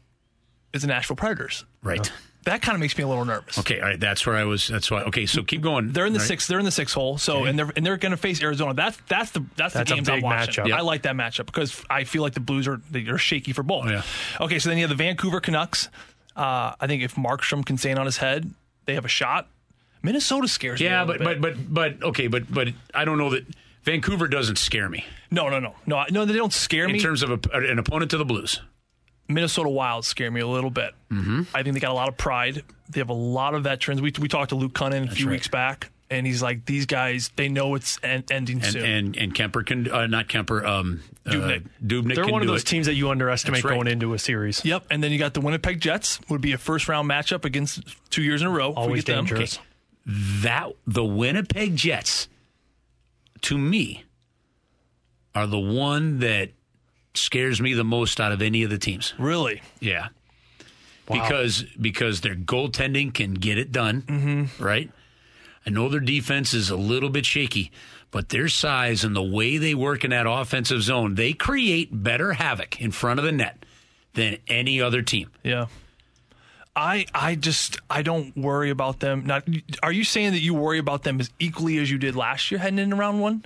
is the Nashville Predators. Right. That kind of makes me a little nervous. Okay, all right. That's where I was. That's why. Okay, so keep going. They're in the Right. six. They're in the six hole. So and they're and they're going to face Arizona. That's that's the that's, That's the a games I'm watching. matchup. Yep. I like that matchup because I feel like the Blues are they're shaky for both. Oh, yeah. Okay, so then you have the Vancouver Canucks. Uh, I think if Markstrom can stand on his head, they have a shot. Minnesota scares me. Yeah, but bit. but but but okay, but but I don't know that Vancouver doesn't scare me no, no, no, no, no. They don't scare in me. In terms of a, an opponent to the Blues. Minnesota Wild scare me a little bit. Mm-hmm. I think they got a lot of pride. They have a lot of veterans. We we talked to Luke Kunin a few right. weeks back, and he's like, these guys, they know it's en- ending And soon. and and Kuemper can uh, not Kuemper. Um, Dubnyk. Uh, Dubnyk They're can one of those it. teams that you underestimate right. going into a series. Yep, and then you got the Winnipeg Jets. Would be a first round matchup against two years in a row. Always get them. dangerous. that the Winnipeg Jets, to me, are the one that scares me the most out of any of the teams. Really? Yeah. Because because their goaltending can get it done, mm-hmm. right? I know their defense is a little bit shaky, but their size and the way they work in that offensive zone, they create better havoc in front of the net than any other team. Yeah. I I just I don't worry about them. Not are you saying that you worry about them as equally as you did last year heading into round one?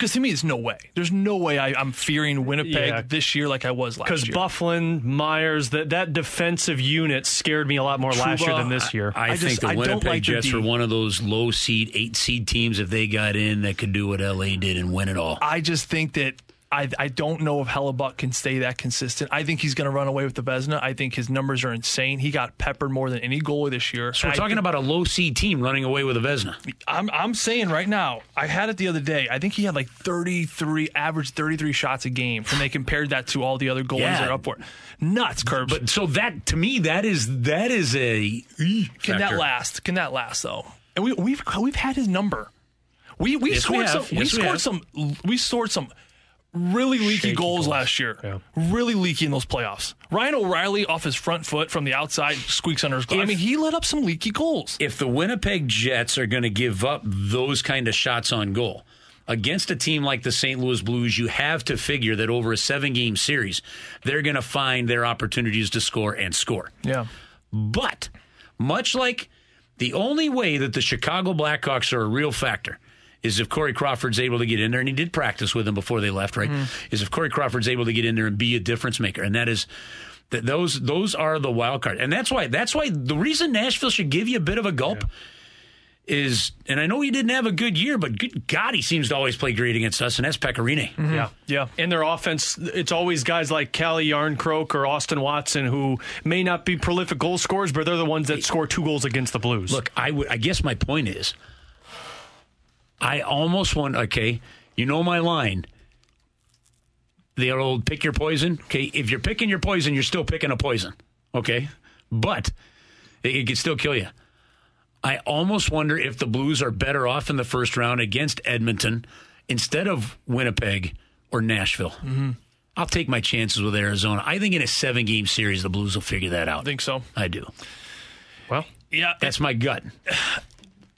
Because to me, it's no way. There's no way I, I'm fearing Winnipeg Yeah. this year like I was last year. Because year. Byfuglien, Myers, that that defensive unit scared me a lot more last year than this year. I, I think just- the I Winnipeg like Jets D. are one of those low seed, eight seed teams if they got in that could do what LA did and win it all. I just think that I I don't know if Hellebuyck can stay that consistent. I think he's going to run away with the Vezina. I think his numbers are insane. He got peppered more than any goalie this year. So we're I talking think- about a low seed team running away with a Vezina. I'm I'm saying right now. I had it the other day. I think he had like 33 average 33 shots a game. When they compared that to all the other goalies Yeah. that are up for it, nuts, Curbs. But so that to me, that is that is a can that last? Can that last though? And we we've we've had his number. We we Yes, scored have. some. We we scored have. some. We scored some really leaky Shaky goals, goals. last year. Yeah. Really leaky in those playoffs. Ryan O'Reilly off his front foot from the outside squeaks under his glove. I mean, he let up some leaky goals. If the Winnipeg Jets are going to give up those kind of shots on goal against a team like the St. Louis Blues, you have to figure that over a seven game series, they're going to find their opportunities to score and score. Yeah. But much like the only way that the Chicago Blackhawks are a real factor is if Corey Crawford's able to get in there, and he did practice with them before they left, right? Mm-hmm. Is if Corey Crawford's able to get in there and be a difference maker, and that is that those those are the wild card, and that's why that's why the reason Nashville should give you a bit of a gulp. Is and I know he didn't have a good year, but good God, he seems to always play great against us, and that's Pekka Rinne. Mm-hmm. Yeah. Yeah. And their offense, it's always guys like Calle Jarnkrok or Austin Watson who may not be prolific goal scorers, but they're the ones that score two goals against the Blues. Look, I would. I guess my point is, I almost want. Okay, you know my line. The old pick your poison. Okay, if you're picking your poison, you're still picking a poison. Okay, but it, it could still kill you. I almost wonder if the Blues are better off in the first round against Edmonton instead of Winnipeg or Nashville. Mm-hmm. I'll take my chances with Arizona. I think in a seven game series, the Blues will figure that out. I think so. I do. well, Yeah. That's my gut.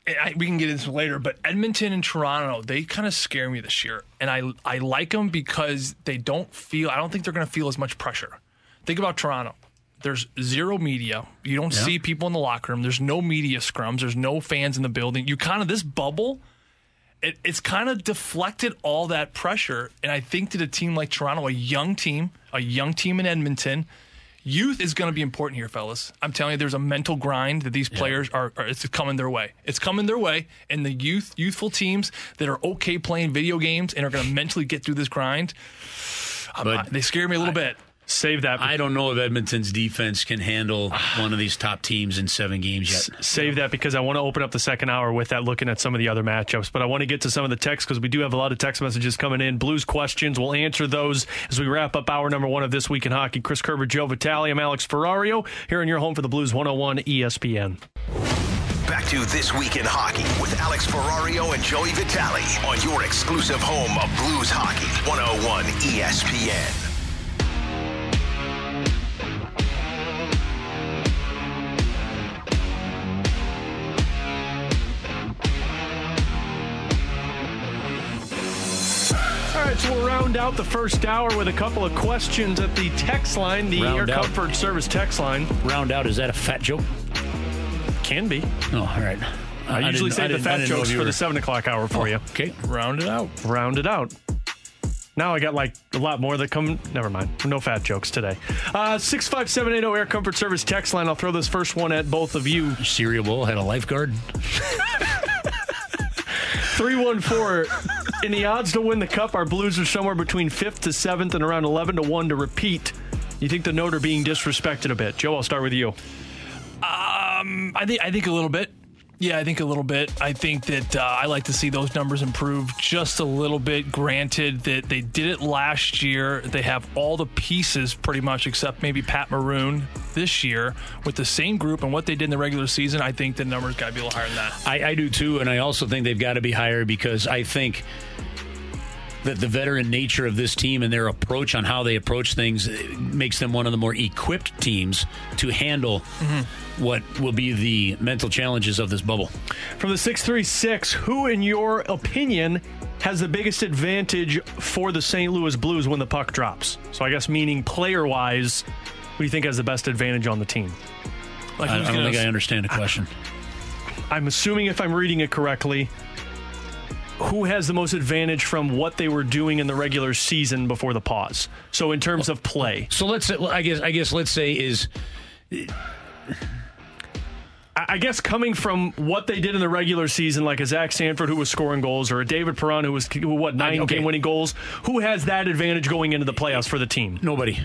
I, we can get into later, but Edmonton and Toronto, they kind of scare me this year. And I I like them because they don't feel, I don't think they're going to feel as much pressure. Think about Toronto. There's zero media. You don't see people in the locker room. There's no media scrums. There's no fans in the building. You kind of, this bubble, it, it's kind of deflected all that pressure. And I think that a team like Toronto, a young team, a young team in Edmonton, Youth is going to be important here, fellas. I'm telling you, there's a mental grind that these players are, are. It's coming their way. It's coming their way, and the youth, youthful teams that are okay playing video games and are going to mentally get through this grind. But I, they scare me a little bit. Save that. I don't know if Edmonton's defense can handle one of these top teams in seven games yet. Save that because I want to open up the second hour with that, looking at some of the other matchups. But I want to get to some of the texts because we do have a lot of text messages coming in. Blues questions. We'll answer those as we wrap up hour number one of This Week in Hockey. Chris Kerber, Joe Vitale. I'm Alex Ferrario here in your home for the Blues 101 ESPN. Back to This Week in Hockey with Alex Ferrario and Joey Vitale on your exclusive home of Blues Hockey, 101 ESPN. All right, so we'll round out the first hour with a couple of questions at the text line, the Round Air out. Comfort Service text line. Round out, is that a fat joke? Can be. Oh, all right. I, usually didn't- save the fat jokes for were- the 7 o'clock hour for you. Okay, round it out. round it out. Now I got like a lot more that come. Never mind. No fat jokes today. Uh, 65780 Air Comfort Service text line. I'll throw this first one at both of you. Cereal bowl had a lifeguard. 314. In the odds to win the cup, our Blues are somewhere between 5th to 7th and around 11 to 1 to repeat. You think the note are being disrespected a bit? Joe, I'll start with you. Um, I think I think a little bit. Yeah, I think a little bit. I think that uh, I like to see those numbers improve just a little bit. Granted that they did it last year, they have all the pieces pretty much except maybe Pat Maroon this year with the same group and what they did in the regular season. I think the numbers got to be a little higher than that. I, I do too, and I also think they've got to be higher because I think that the veteran nature of this team and their approach on how they approach things makes them one of the more equipped teams to handle what will be the mental challenges of this bubble. From the 636, who, in your opinion, has the biggest advantage for the St. Louis Blues when the puck drops? So I guess meaning player wise, who do you think has the best advantage on the team? Like I, I don't think I understand the question. I'm assuming if I'm reading it correctly, who has the most advantage from what they were doing in the regular season before the pause? So in terms of play, So let's say, I guess, I guess let's say is I guess coming from what they did in the regular season, like a Zach Sanford who was scoring goals, or a David Perron who was who, what nine okay. game winning goals, who has that advantage going into the playoffs for the team? nobody.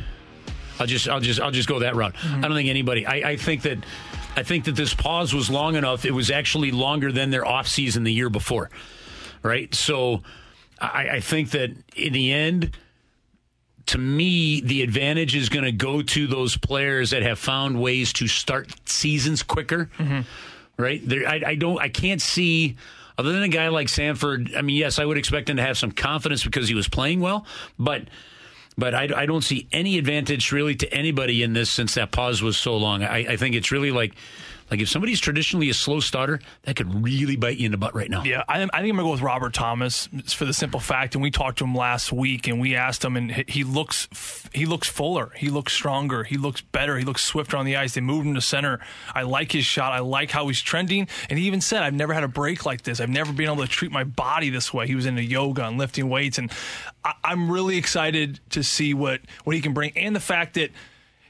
I'll just, I'll just, I'll just go that route. Mm-hmm. I don't think anybody. I, I think that, I think that this pause was long enough. It was actually longer than their off season the year before, right? So, I, I think that in the end, to me, the advantage is going to go to those players that have found ways to start seasons quicker, mm-hmm. right? There, I, I don't, I can't see. Other than a guy like Sanford, I mean, yes, I would expect him to have some confidence because he was playing well, but but I, I don't see any advantage really to anybody in this since that pause was so long. I, I think it's really like like if somebody's traditionally a slow starter, that could really bite you in the butt right now. Yeah, I, I think I'm gonna go with Robert Thomas for the simple fact, and we talked to him last week, and we asked him, and he- looks he looks fuller, he looks stronger, he looks better, he looks swifter on the ice. They moved him to center. I like his shot. I like how he's trending, and he even said, "I've never had a break like this. I've never been able to treat my body this way." He was into yoga and lifting weights, and I, I'm really excited to see what what he can bring, and the fact that.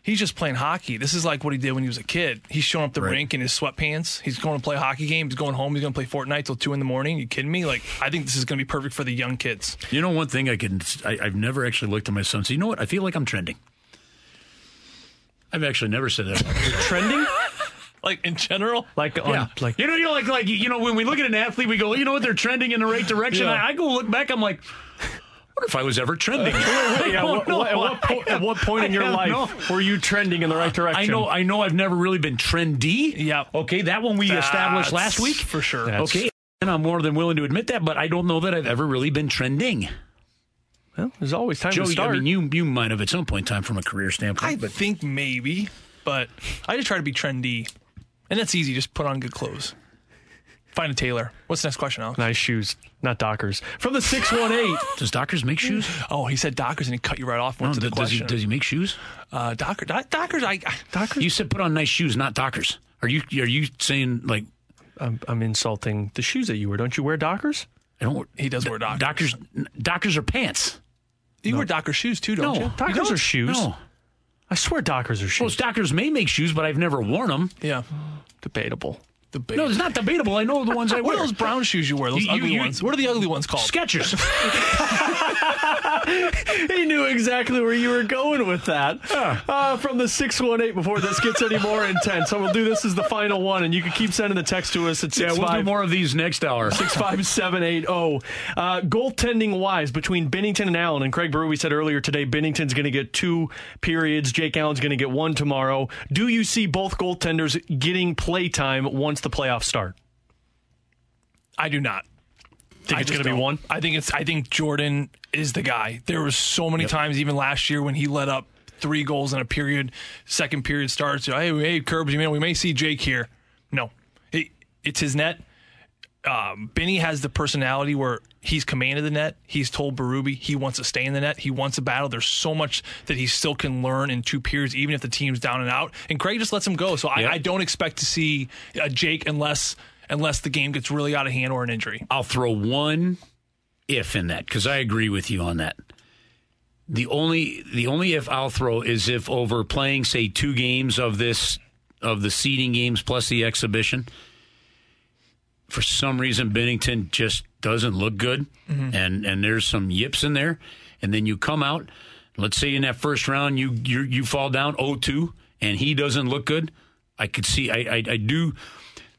He's just playing hockey. This is like what he did when he was a kid. He's showing up the Right. rink in his sweatpants. He's going to play a hockey game. He's going home. He's going to play Fortnite till two in the morning. You kidding me? Like I think this is going to be perfect for the young kids. You know, one thing I can, I, I've never actually looked at my son. So you know what? I feel like I'm trending. I've actually never said that. Trending, Like in general, like on yeah, like you know, you know, like, like you know, when we look at an athlete, we go, you know what? They're trending in the right direction. Yeah. I, I go look back. I'm like, what if I was ever trending? Yeah, what, what- at, what po- at what point in your life were you trending in the right direction? I know, I know. I've never really been trendy. Yeah. Okay, that one we established last week for sure. That's- Okay, and I'm more than willing to admit that, but I don't know that I've ever really been trending. Well, there's always time to start. I mean, you you might have at some point in time from a career standpoint, I but think maybe, but I just try to be trendy, and that's easy. Just put on good clothes. Find a tailor. What's the next question, Alex? nice shoes, not Dockers. From the 618, does Dockers make shoes? Oh, he said Dockers, and he cut you right off. Went to the does he question. does he make shoes? uh, Docker, Doc- Dockers, I Dockers. You said put on nice shoes, not Dockers. Are you are you saying like I'm, I'm insulting the shoes that you wear. Don't you wear Dockers? I don't? He does wear Dockers. Dockers. Dockers are pants. You wear Docker shoes too, don't No. you? Dockers you don't? are shoes. No, I swear Dockers are shoes. Well, shoes. Dockers may make shoes, but I've never worn them. Yeah. Debatable. The No, it's not debatable. I know the ones I What are wear. those brown shoes you wear? Those You- you- ugly you- ones. What are the ugly ones called? Skechers. He knew exactly where you were going with that. Uh, from the 618 before this gets any more intense. So we'll do this as the final one, and you can keep sending the text to us at yeah, we'll do more of these next hour. 65780. Uh, goaltending wise, between Binnington and Allen, and Craig Berube, said earlier today, Binnington's going to get two periods. Jake Allen's going to get one tomorrow. Do you see both goaltenders getting play time once the playoffs start? I do not. Think I it's going to be one? I think it's. I think Jordan is the guy. There was so many times, even last year, when he let up three goals in a period. Second period starts. Hey, hey, Curbs, you know, we may see Jake here. No, it, it's his net. Um, Benny has the personality where he's commanded the net. He's told Berube he wants to stay in the net. He wants a battle. There's so much that he still can learn in two periods, even if the team's down and out. And Craig just lets him go. So I, Yep. I don't expect to see uh, Jake unless unless the game gets really out of hand or an injury. I'll throw one if in that because I agree with you on that. The only the only if I'll throw is if over playing say two games of this of the seeding games plus the exhibition, for some reason Binnington just doesn't look good, mm-hmm. and and there's some yips in there, and then you come out. Let's say in that first round you you you fall down 0-2 and he doesn't look good. I could see I I, I do.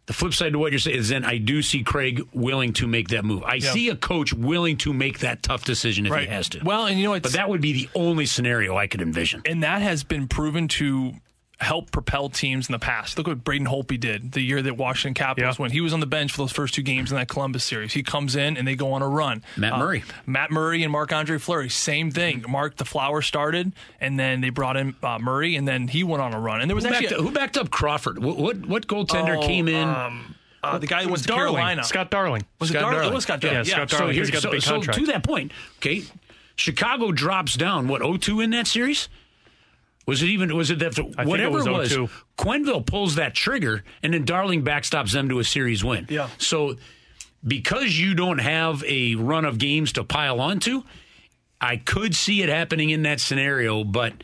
The flip side to what you're saying is then I do see Craig willing to make that move. I see a coach willing to make that tough decision if he has to. Well, and you know, it's, but that would be the only scenario I could envision. and that has been proven to help propel teams in the past. Look what Braden Holtby did the year that Washington Capitals Yeah. went. He was on the bench for those first two games in that Columbus series. He comes in and they go on a run. Matt Uh, Murray. Matt Murray and Marc Andre Fleury, same thing. Mark the Flower started, and then they brought in uh, Murray, and then he went on a run. And there was Who backed, actually who backed up Crawford? What what, what goaltender Oh, came in? uh, the guy who went to Darling. Carolina. Scott Darling. Was it Scott Darling? It was Scott Darling, Yeah, yeah. Scott So Darling. here- He's got so, a big so contract. to that point, okay, Chicago drops down what 0-2 in that series. Was it even? Was it that? it whatever was it was, 0-2. Quenneville pulls that trigger, and then Darling backstops them to a series win. Yeah. So because you don't have a run of games to pile onto, I could see it happening in that scenario, but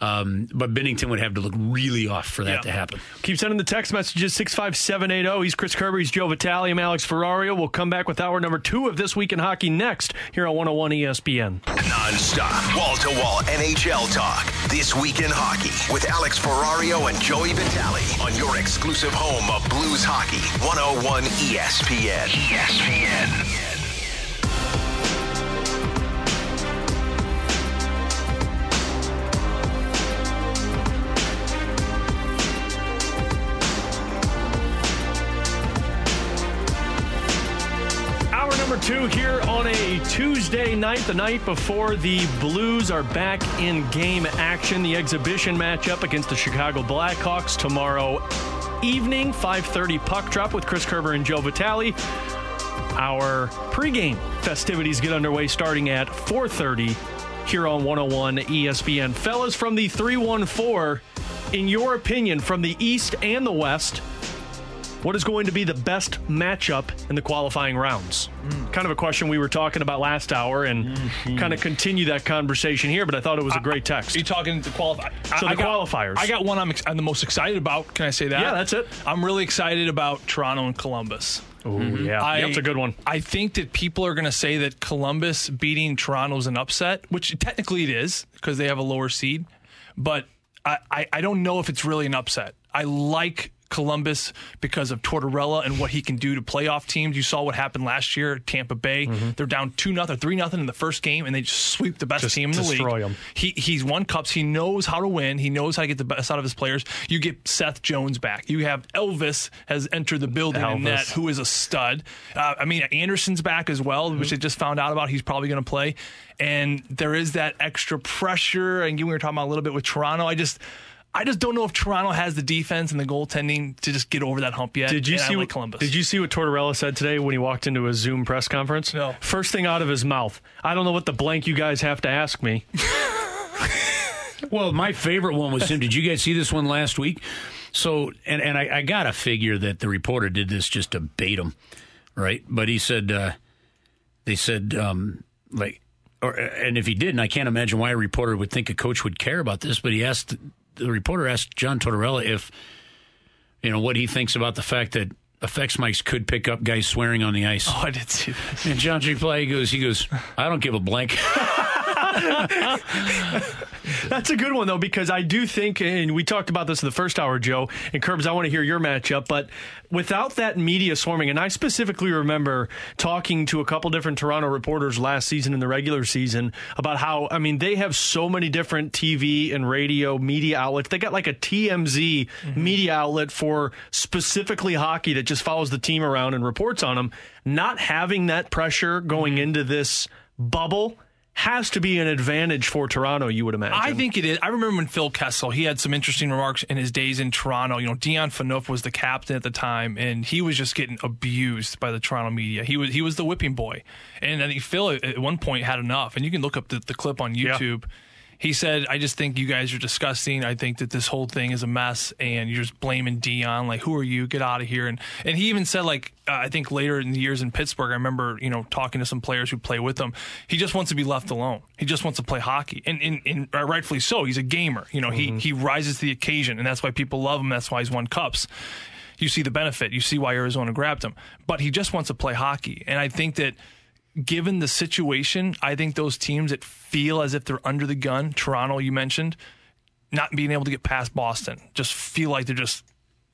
um, but Binnington would have to look really off for that Yeah. to happen. Keep sending the text messages 65780. He's Chris Kerber. He's Joe Vitale. I'm Alex Ferrario. We'll come back with hour number two of This Week in Hockey next here on 101 ESPN. Non-stop, wall-to-wall NHL talk. This week in hockey with Alex Ferrario and Joey Vitale on your exclusive home of Blues Hockey, 101 ESPN. ESPN. Two here on a Tuesday night, the night before the Blues are back in game action. The exhibition matchup against the Chicago Blackhawks tomorrow evening, 5:30 puck drop with Chris Kerber and Joe Vitale. Our pregame festivities get underway starting at 4:30 here on 101 ESPN. Fellas from the 314, in your opinion, from the East and the West, what is going to be the best matchup in the qualifying rounds? Mm. Kind of a question we were talking about last hour and mm-hmm. kind of continue that conversation here, but I thought it was a great text. Are you talking to qualify? So I, the I got- qualifiers. I got one I'm, ex- I'm the most excited about. Can I say that? Yeah, that's it. I'm really excited about Toronto and Columbus. Ooh, mm-hmm. yeah, I, that's a good one. I think that people are going to say that Columbus beating Toronto is an upset, which technically it is because they have a lower seed. But I, I, I don't know if it's really an upset. I like Columbus because of Tortorella and what he can do to playoff teams. You saw what happened last year at Tampa Bay. They're down two nothing, three nothing in the first game, and they just sweep the best Just team in the destroy league. He he's won cups. He knows how to win. He knows how to get the best out of his players. You get Seth Jones back. You have Elvis has entered the building in net, who is a stud. Uh, I mean, Anderson's back as well, which I just found out about. He's probably going to play, and there is that extra pressure. And you we were talking about a little bit with Toronto. I just. I just don't know if Toronto has the defense and the goaltending to just get over that hump yet. Did you and see like what Columbus? Did you see what Tortorella said today when he walked into a Zoom press conference? No. First thing out of his mouth. I don't know what the blank you guys have to ask me. Well, my favorite one was him. Did you guys see this one last week? So, and, and I, I got to figure that the reporter did this just to bait him, right? But he said, uh, they said, um, like, or and if he didn't, I can't imagine why a reporter would think a coach would care about this. But he asked the reporter asked John Tortorella if you know what he thinks about the fact that effects mics could pick up guys swearing on the ice. Oh, I did see that. And John's reply, he goes, he goes, I don't give a blank. That's a good one though because I do think, and we talked about this in the first hour, Joe and Curbs. I want to hear your matchup, but without that media swarming, and I specifically remember talking to a couple different Toronto reporters last season in the regular season about how I mean they have so many different TV and radio media outlets. They got like a TMZ mm-hmm. media outlet for specifically hockey that just follows the team around and reports on them. Not having that pressure going mm-hmm. into this bubble has to be an advantage for Toronto, you would imagine. I think it is. I remember when Phil Kessel, he had some interesting remarks in his days in Toronto. You know, Dion Phaneuf was the captain at the time, and he was just getting abused by the Toronto media. He was he was the whipping boy, and I think Phil at one point had enough. And you can look up the, the clip on YouTube. Yeah he said, I just think you guys are disgusting. I think that this whole thing is a mess and you're just blaming Dion. Like, who are you? Get out of here. And, and he even said, like, uh, I think later in the years in Pittsburgh, I remember, you know, talking to some players who play with him. He just wants to be left alone. He just wants to play hockey. And, and, and rightfully so. He's a gamer. You know, mm-hmm. he, he rises to the occasion and that's why people love him. That's why he's won cups you see the benefit. You see why Arizona grabbed him. But he just wants to play hockey. And I think that given the situation, I think those teams that feel as if they're under the gun, Toronto, you mentioned, not being able to get past Boston, just feel like they're just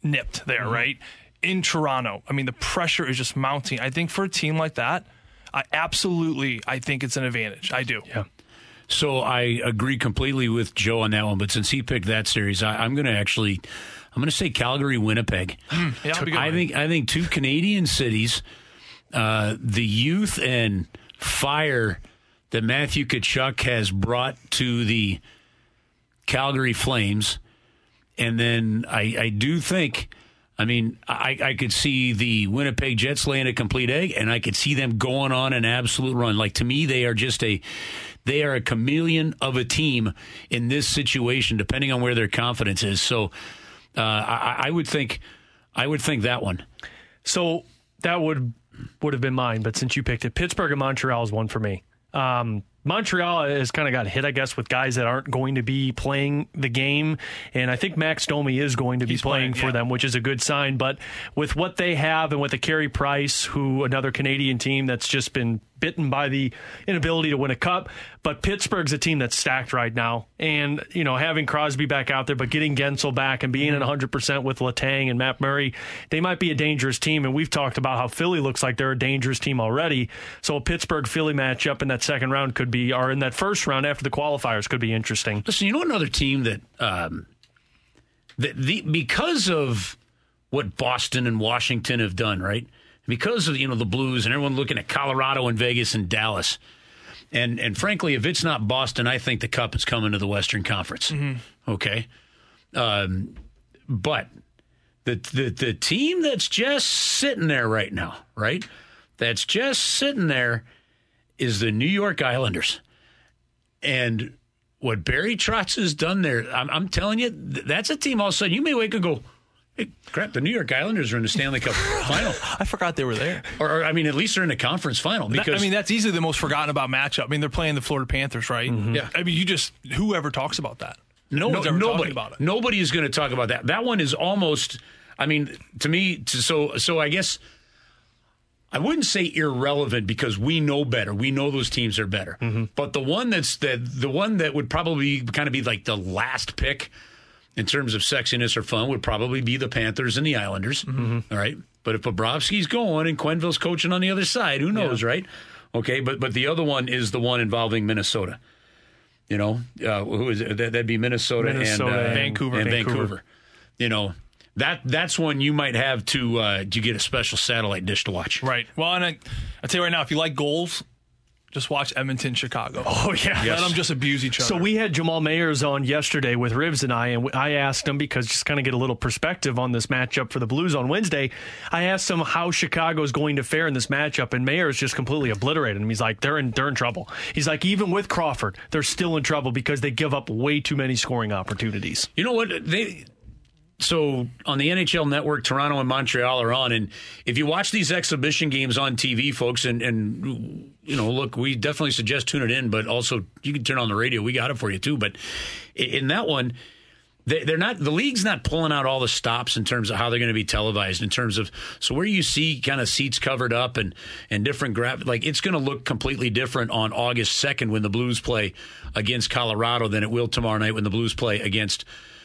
nipped there, mm-hmm. right? In Toronto, I mean, the pressure is just mounting. I think for a team like that, I absolutely, I think it's an advantage. I do. Yeah. So I agree completely with Joe on that one. But since he picked that series, I, am going to actually, I'm going to say Calgary, Winnipeg. Mm, yeah, I think I think two Canadian cities uh, the youth and fire that Matthew Tkachuk has brought to the Calgary Flames. And then I, I do think, I mean, I, I could see the Winnipeg Jets laying a complete egg, and I could see them going on an absolute run. Like to me, they are just a they are a chameleon of a team in this situation, depending on where their confidence is. So uh, I, I would think I would think that one. So that would would have been mine, but since you picked it, Pittsburgh and Montreal is one for me. Um, Montreal has kind of got hit, I guess, with guys that aren't going to be playing the game. And I think Max Domi is going to be playing, playing, for yeah. them, which is a good sign. But with what they have and with the Carey Price, who another Canadian team that's just been bitten by the inability to win a cup. But Pittsburgh's a team that's stacked right now. And, you know, having Crosby back out there, but getting Guentzel back and being at 100% mm-hmm. with Letang and Matt Murray, they might be a dangerous team. And we've talked about how Philly looks like they're a dangerous team already. So a Pittsburgh Philly matchup in that second round could be, or in that first round after the qualifiers could be interesting. Listen, you know another team that, um, that the, because of what Boston and Washington have done, right? Because of you know the Blues and everyone looking at Colorado and Vegas and Dallas. And and frankly, if it's not Boston, I think the cup is coming to the Western Conference. Mm-hmm. Okay, um, but the, the the team that's just sitting there right now, right? That's just sitting there is the New York Islanders, and what Barry Trotz has done there, I'm, I'm telling you, that's a team. All of a sudden, you may wake and go, Hey, crap, the New York Islanders are in the Stanley Cup final. I forgot they were there. Or, or, I mean, at least they're in the conference final. Because that, I mean, that's easily the most forgotten about matchup. I mean, they're playing the Florida Panthers, right? Mm-hmm. Yeah. I mean, you just whoever talks about that. No, no nobody about it. Nobody is going to talk about that. That one is almost. I mean, to me, to, so so. I guess I wouldn't say irrelevant because we know better. We know those teams are better. Mm-hmm. But the one that's the the one that would probably kind of be like the last pick in terms of sexiness or fun would probably be the Panthers and the Islanders. Mm-hmm. All right. But if Bobrovsky's going and Quenneville's coaching on the other side, who knows, yeah. right? Okay, but but the other one is the one involving Minnesota. You know, uh, who is it? That'd be Minnesota, Minnesota and, uh, Vancouver, and Vancouver. Vancouver. You know, that that's one you might have to uh, to get a special satellite dish to watch. Right. Well, and I, I tell you right now, if you like goals, just watch Edmonton, Chicago. Oh yeah, yes. let them just abuse each other. So we had Jamal Mayers on yesterday with Rivs and I, and I asked him because just kind of get a little perspective on this matchup for the Blues on Wednesday. I asked him how Chicago is going to fare in this matchup, and Mayers just completely obliterated him. He's like, they're in they're in trouble. He's like, even with Crawford, they're still in trouble because they give up way too many scoring opportunities. You know what they so on the NHL network, Toronto and Montreal are on. And if you watch these exhibition games on TV, folks, and, and you know, look, we definitely suggest tune it in, but also you can turn on the radio. We got it for you too. But in that one, they're not the league's not pulling out all the stops in terms of how they're going to be televised in terms of so where you see kind of seats covered up and and different graph like it's going to look completely different on August 2nd when the Blues play against Colorado than it will tomorrow night when the Blues play against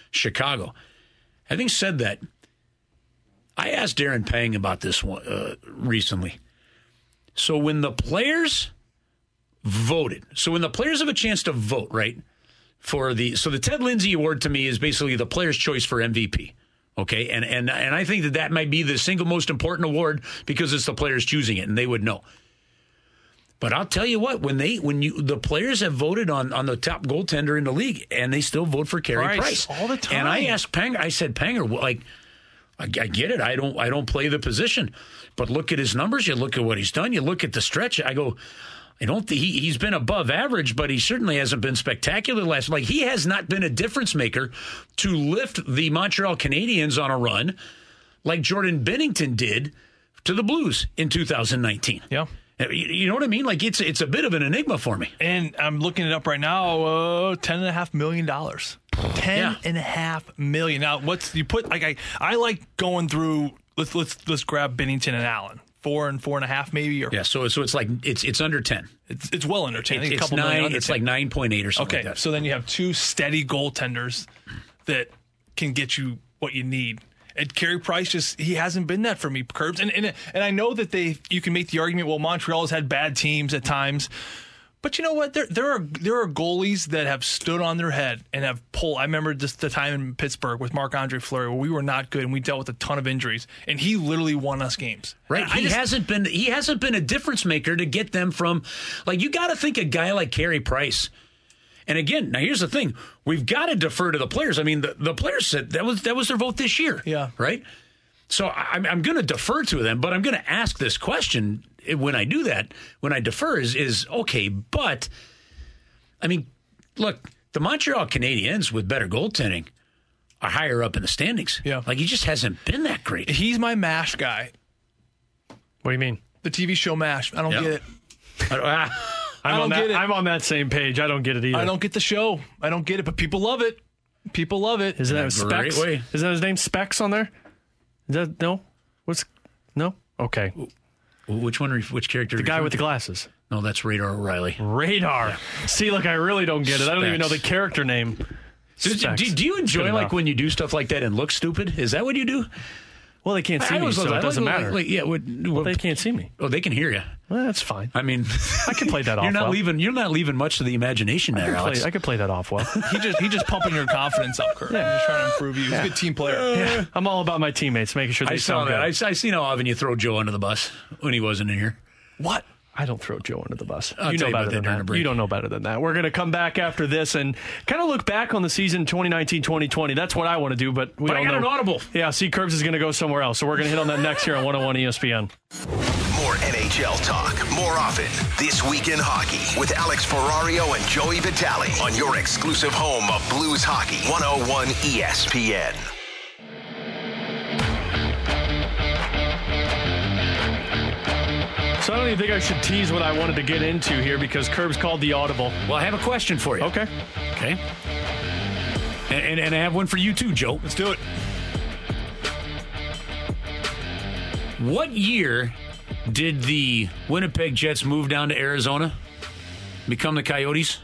Chicago. Having said that, I asked Darren Pang about this one, uh, recently. So when the players voted, so when the players have a chance to vote, right? for the so the Ted Lindsay Award to me is basically the player's choice for MVP. Okay, and and and I think that that might be the single most important award because it's the players choosing it, and they would know. But I'll tell you what, when they when you the players have voted on on the top goaltender in the league, and they still vote for Carey Price, Price all the time. And I asked Panger, I said, Panger, like, I, I get it, I don't I don't play the position, but look at his numbers, you look at what he's done, you look at the stretch. I go, I don't think he, he's been above average, but he certainly hasn't been spectacular last. Like he has not been a difference maker to lift the Montreal Canadiens on a run like Jordan Binnington did to the Blues in 2019. Yeah. You know what I mean? Like it's it's a bit of an enigma for me. And I'm looking it up right now. Uh, ten and a half million dollars. Ten Yeah. and a half million. Now, what's you put? Like I, I like going through. Let's let's let's grab Binnington and Allen. Four and four and a half, maybe. Or Yeah, so so it's like it's it's under ten. it's it's well under ten. I think a It's couple million nine. It's 10. like nine point eight or something. Okay, like that. so then you have two steady goaltenders that can get you what you need. And Carey Price just he hasn't been that for me, Curbs. And and and I know that they you can make the argument. Well, Montreal has had bad teams at times, but you know what? There there are there are goalies that have stood on their head and have pulled. I remember just the time in Pittsburgh with Marc Andre Fleury where we were not good and we dealt with a ton of injuries, and he literally won us games. Right, he just- hasn't been he hasn't been a difference maker to get them from like you got to think a guy like Carey Price. And again, now here's the thing: we've got to defer to the players. I mean, the, the players said that was that was their vote this year. Yeah. right. So I, I'm I'm going to defer to them, but I'm going to ask this question when I do that. When I defer, is is okay, but I mean, look, the Montreal Canadiens with better goaltending are higher up in the standings. Yeah. like he just hasn't been that great. He's my Mash guy, What do you mean? the TV show Mash. I don't Yeah. get it. I'm I don't that. get it. I'm on that same page. I don't get it either. I don't get the show. I don't get it, but people love it. People love it. Isn't that In a great Specs? way. Isn't that his name? Specs on there? Is that no? What's no? Okay, Which one? Which character? the guy with the glasses. No, that's Radar O'Reilly. Radar. See, look, I really don't get it. I don't even know the character name. Do, do, do you enjoy like when you do stuff like that and look stupid? Is that what you do? Well, they can't see I me, always so love it that. doesn't Like, matter. like, yeah, what, what- they can't see me. oh, they can hear you. Well, that's fine. I mean, I can play that off you're not well. leaving. You're not leaving much to the imagination there, could, Alex. play, I could play that off well. He just he just pumping your confidence up, Kurt. He's just trying to improve you. He's a good team player. Uh, yeah, I'm all about my teammates, making sure they I saw sound that. good. I, I seen how often you throw Joe under the bus when he wasn't in here. What? I don't throw Joe under the bus. I'll you know you better than that. You don't know better than that. We're going to come back after this and kind of look back on the season 2019-2020. That's what I want to do, but we But I got know. an audible. Yeah, see, Curbs is going to go somewhere else, so we're going to hit on that next here on 101 ESPN. More NHL talk, more often. This week in hockey with Alex Ferrario and Joey Vitale on your exclusive home of Blues Hockey, 101 ESPN. So I don't even think I should tease what I wanted to get into here because Curbs called the audible. Well, I have a question for you. Okay. Okay. And, and, and I have one for you too, Joe. Let's do it. What year did the Winnipeg Jets move down to Arizona? Become the Coyotes?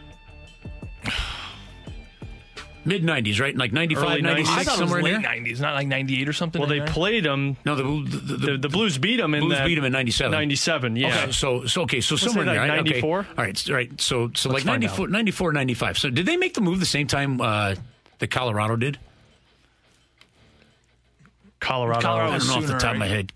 Mid 90s, right? Like 95, 96, I thought it somewhere was in late there? '90s, not like '98 or something. Well, they 99? played them. No, the, the, the, The, the Blues beat them in Blues that beat them in 97. 97, yeah. Okay, so, so okay, so somewhere in say there. like right? Okay. 94? All right, so- right. So, so Let's like 94, out. 94, 95. So, did they make the move the same time uh, that Colorado did? Colorado. Colorado I don't know off the Sooner, top of my right? head.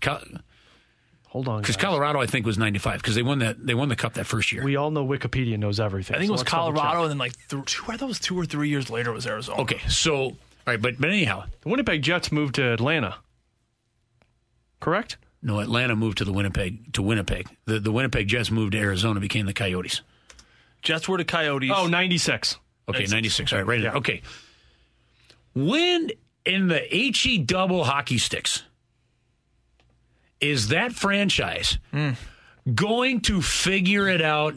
Hold on. Because. Colorado, I think, was 95 because they won that they won the cup that first year. We all know Wikipedia knows everything. I think so it was let's double check. Colorado, and then like th- two, I thought was two or three years later it was Arizona. Okay, so, all right, but, but anyhow, The Winnipeg Jets moved to Atlanta. Correct? No, Atlanta moved to the Winnipeg to Winnipeg. The the Winnipeg Jets moved to Arizona, became the Coyotes. Jets were the Coyotes. Oh, 96. Okay, 96. ninety six. All right, right. there. Okay. When in the HE double hockey sticks, is that franchise going to figure it out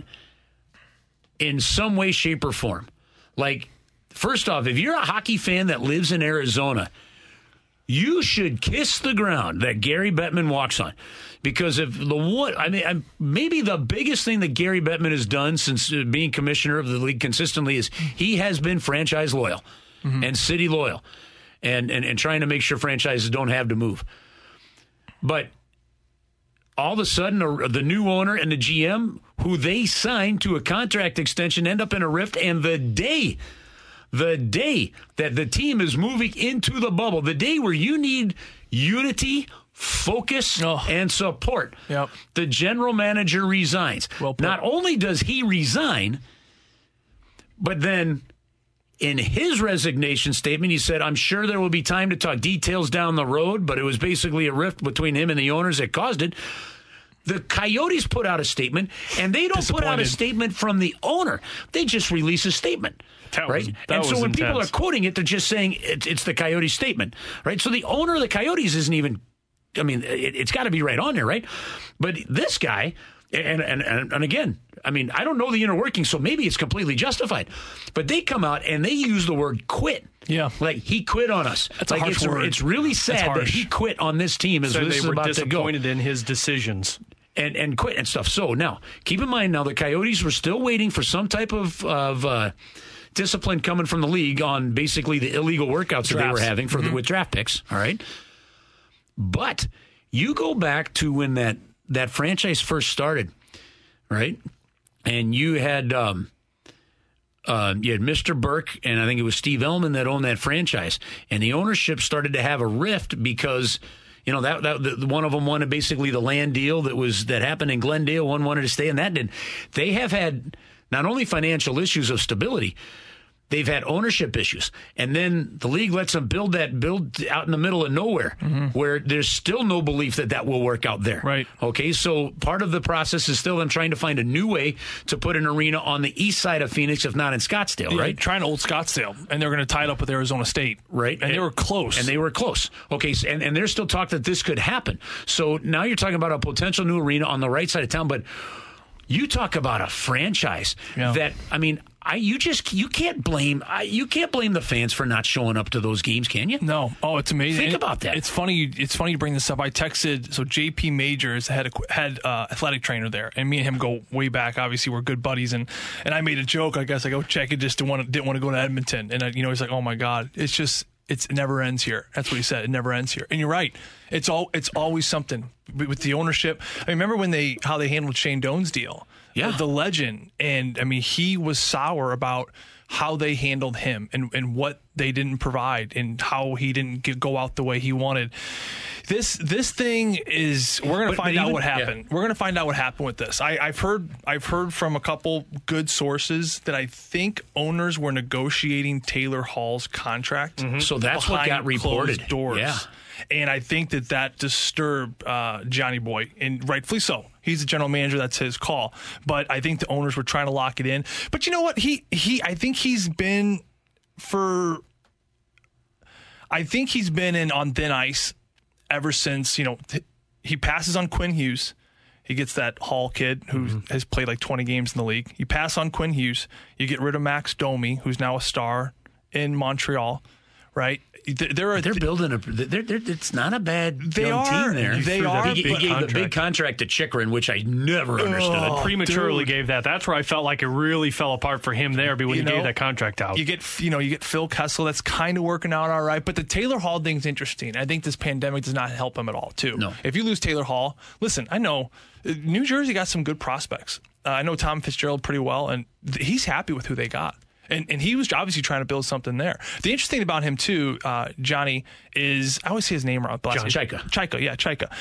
in some way, shape, or form? Like, first off, if you're a hockey fan that lives in Arizona, you should kiss the ground that Gary Bettman walks on. Because if the one, I mean, I'm- maybe the biggest thing that Gary Bettman has done since uh, being commissioner of the league consistently is he has been franchise loyal and city loyal and, and, and trying to make sure franchises don't have to move. But all of a sudden, the new owner and the GM, who they signed to a contract extension, end up in a rift. And the day, the day that the team is moving into the bubble, the day where you need unity, focus, Oh. and support, Yep. the general manager resigns. Well put. Not only does he resign, but then in his resignation statement, he said, I'm sure there will be time to talk details down the road, but it was basically a rift between him and the owners that caused it. The Coyotes put out a statement, and they don't put out a statement from the owner. They just release a statement. That right? was- and so when people are quoting it, they're just saying it's, it's the Coyotes statement, right? So the owner of the Coyotes isn't even, I mean, it, it's got to be right on there, right? But this guy, and, and, and, and again, I mean, I don't know the inner workings, so maybe it's completely justified. But they come out and they use the word quit. Yeah. Like he quit on us. That's a harsh it's, word. it's really sad that he quit on this team as this they is were about to go disappointed in his decisions. And and quit and stuff. So now, keep in mind now the Coyotes were still waiting for some type of of uh, discipline coming from the league on basically the illegal workouts that they were having for the with draft picks. All right, but you go back to when that that franchise first started, right? And you had. Um, uh, you had Mr. Burke and I think it was Steve Ellman that owned that franchise, and the ownership started to have a rift because you know that that the, one of them wanted basically the land deal that was that happened in Glendale. One wanted to stay, and that didn't. They have had not only financial issues of stability. They've had ownership issues, and then the league lets them build that build out in the middle of nowhere, mm-hmm. where there's still no belief that that will work out there. Right. Okay, so part of the process is still them trying to find a new way to put an arena on the east side of Phoenix, if not in Scottsdale, Yeah, right? Trying old Scottsdale, and they're going to tie it up with Arizona State. Right. And, they were close. And they were close. Okay, so, and, and there's still talk that this could happen. So now you're talking about a potential new arena on the right side of town, but you talk about a franchise Yeah. that I mean, I you just you can't blame I, you can't blame the fans for not showing up to those games, can you? No, oh, it's amazing. Think about that. It's funny. you- It's funny you bring this up. I texted so JP Majors had a had uh, athletic trainer there, and me and him go way back. Obviously, we're good buddies, and and I made a joke. I guess I go check it just to want didn't want to go to Edmonton, and I, you know he's like, oh my god, it's just it's it never ends here. That's what he said. It never ends here, and you're right. It's all it's always something with with the ownership. I remember when they how they handled Shane Doan's deal. Yeah. the legend, and I mean he was sour about how they handled him and, and what they didn't provide and how he didn't get, go out the way he wanted. This this thing is we're gonna But- find but out even- what yeah. happened. We're gonna find out what happened with this. I, I've heard I've heard from a couple good sources that I think owners were negotiating Taylor Hall's contract. So that's what got reported. Doors. Yeah. And I think that that disturbed uh, Johnny Boy, and rightfully so. He's the general manager; that's his call. But I think the owners were trying to lock it in. But you know what? He he. I think he's been for. I think he's been in on thin ice ever since you know he passes on Quinn Hughes. He gets that Hall kid who Mm-hmm. has played like 20 games in the league. You pass on Quinn Hughes. You get rid of Max Domi, who's now a star in Montreal. Right? Th- There are They're building a. They're, they're, it's not a bad They young are. team there. They He- are, He, he gave the big contract to Chychrun, which I never understood. Prematurely dude. gave that. That's where I felt like it really fell apart for him there. But when You he gave that contract out, You get you know you get Phil Kessel. That's kind of working out all right. But the Taylor Hall thing's interesting. I think this pandemic does not help him at all. Too. No. If you lose Taylor Hall, listen. I know uh, New Jersey got some good prospects. Uh, I know Tom Fitzgerald pretty well, and th- he's happy with who they got. And, and he was obviously trying to build something there. The interesting thing about him too, uh, Johnny, is I always say his name wrong. John Chayka. Chayka, yeah, Chayka.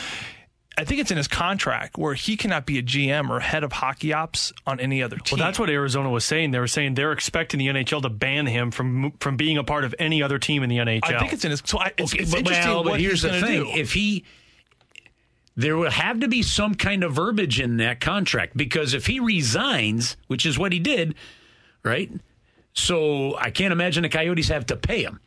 I think it's in his contract where he cannot be a GM or head of hockey ops on any other team. Well, that's what Arizona was saying. They were saying they're expecting the NHL to ban him from from being a part of any other team in the NHL. I think it's in his. So I, it's, Okay, it's but, interesting well, but here's the thing: do. if he, there will have to be some kind of verbiage in that contract because if he resigns, which is what he did, right? So I can't imagine the Coyotes have to pay him.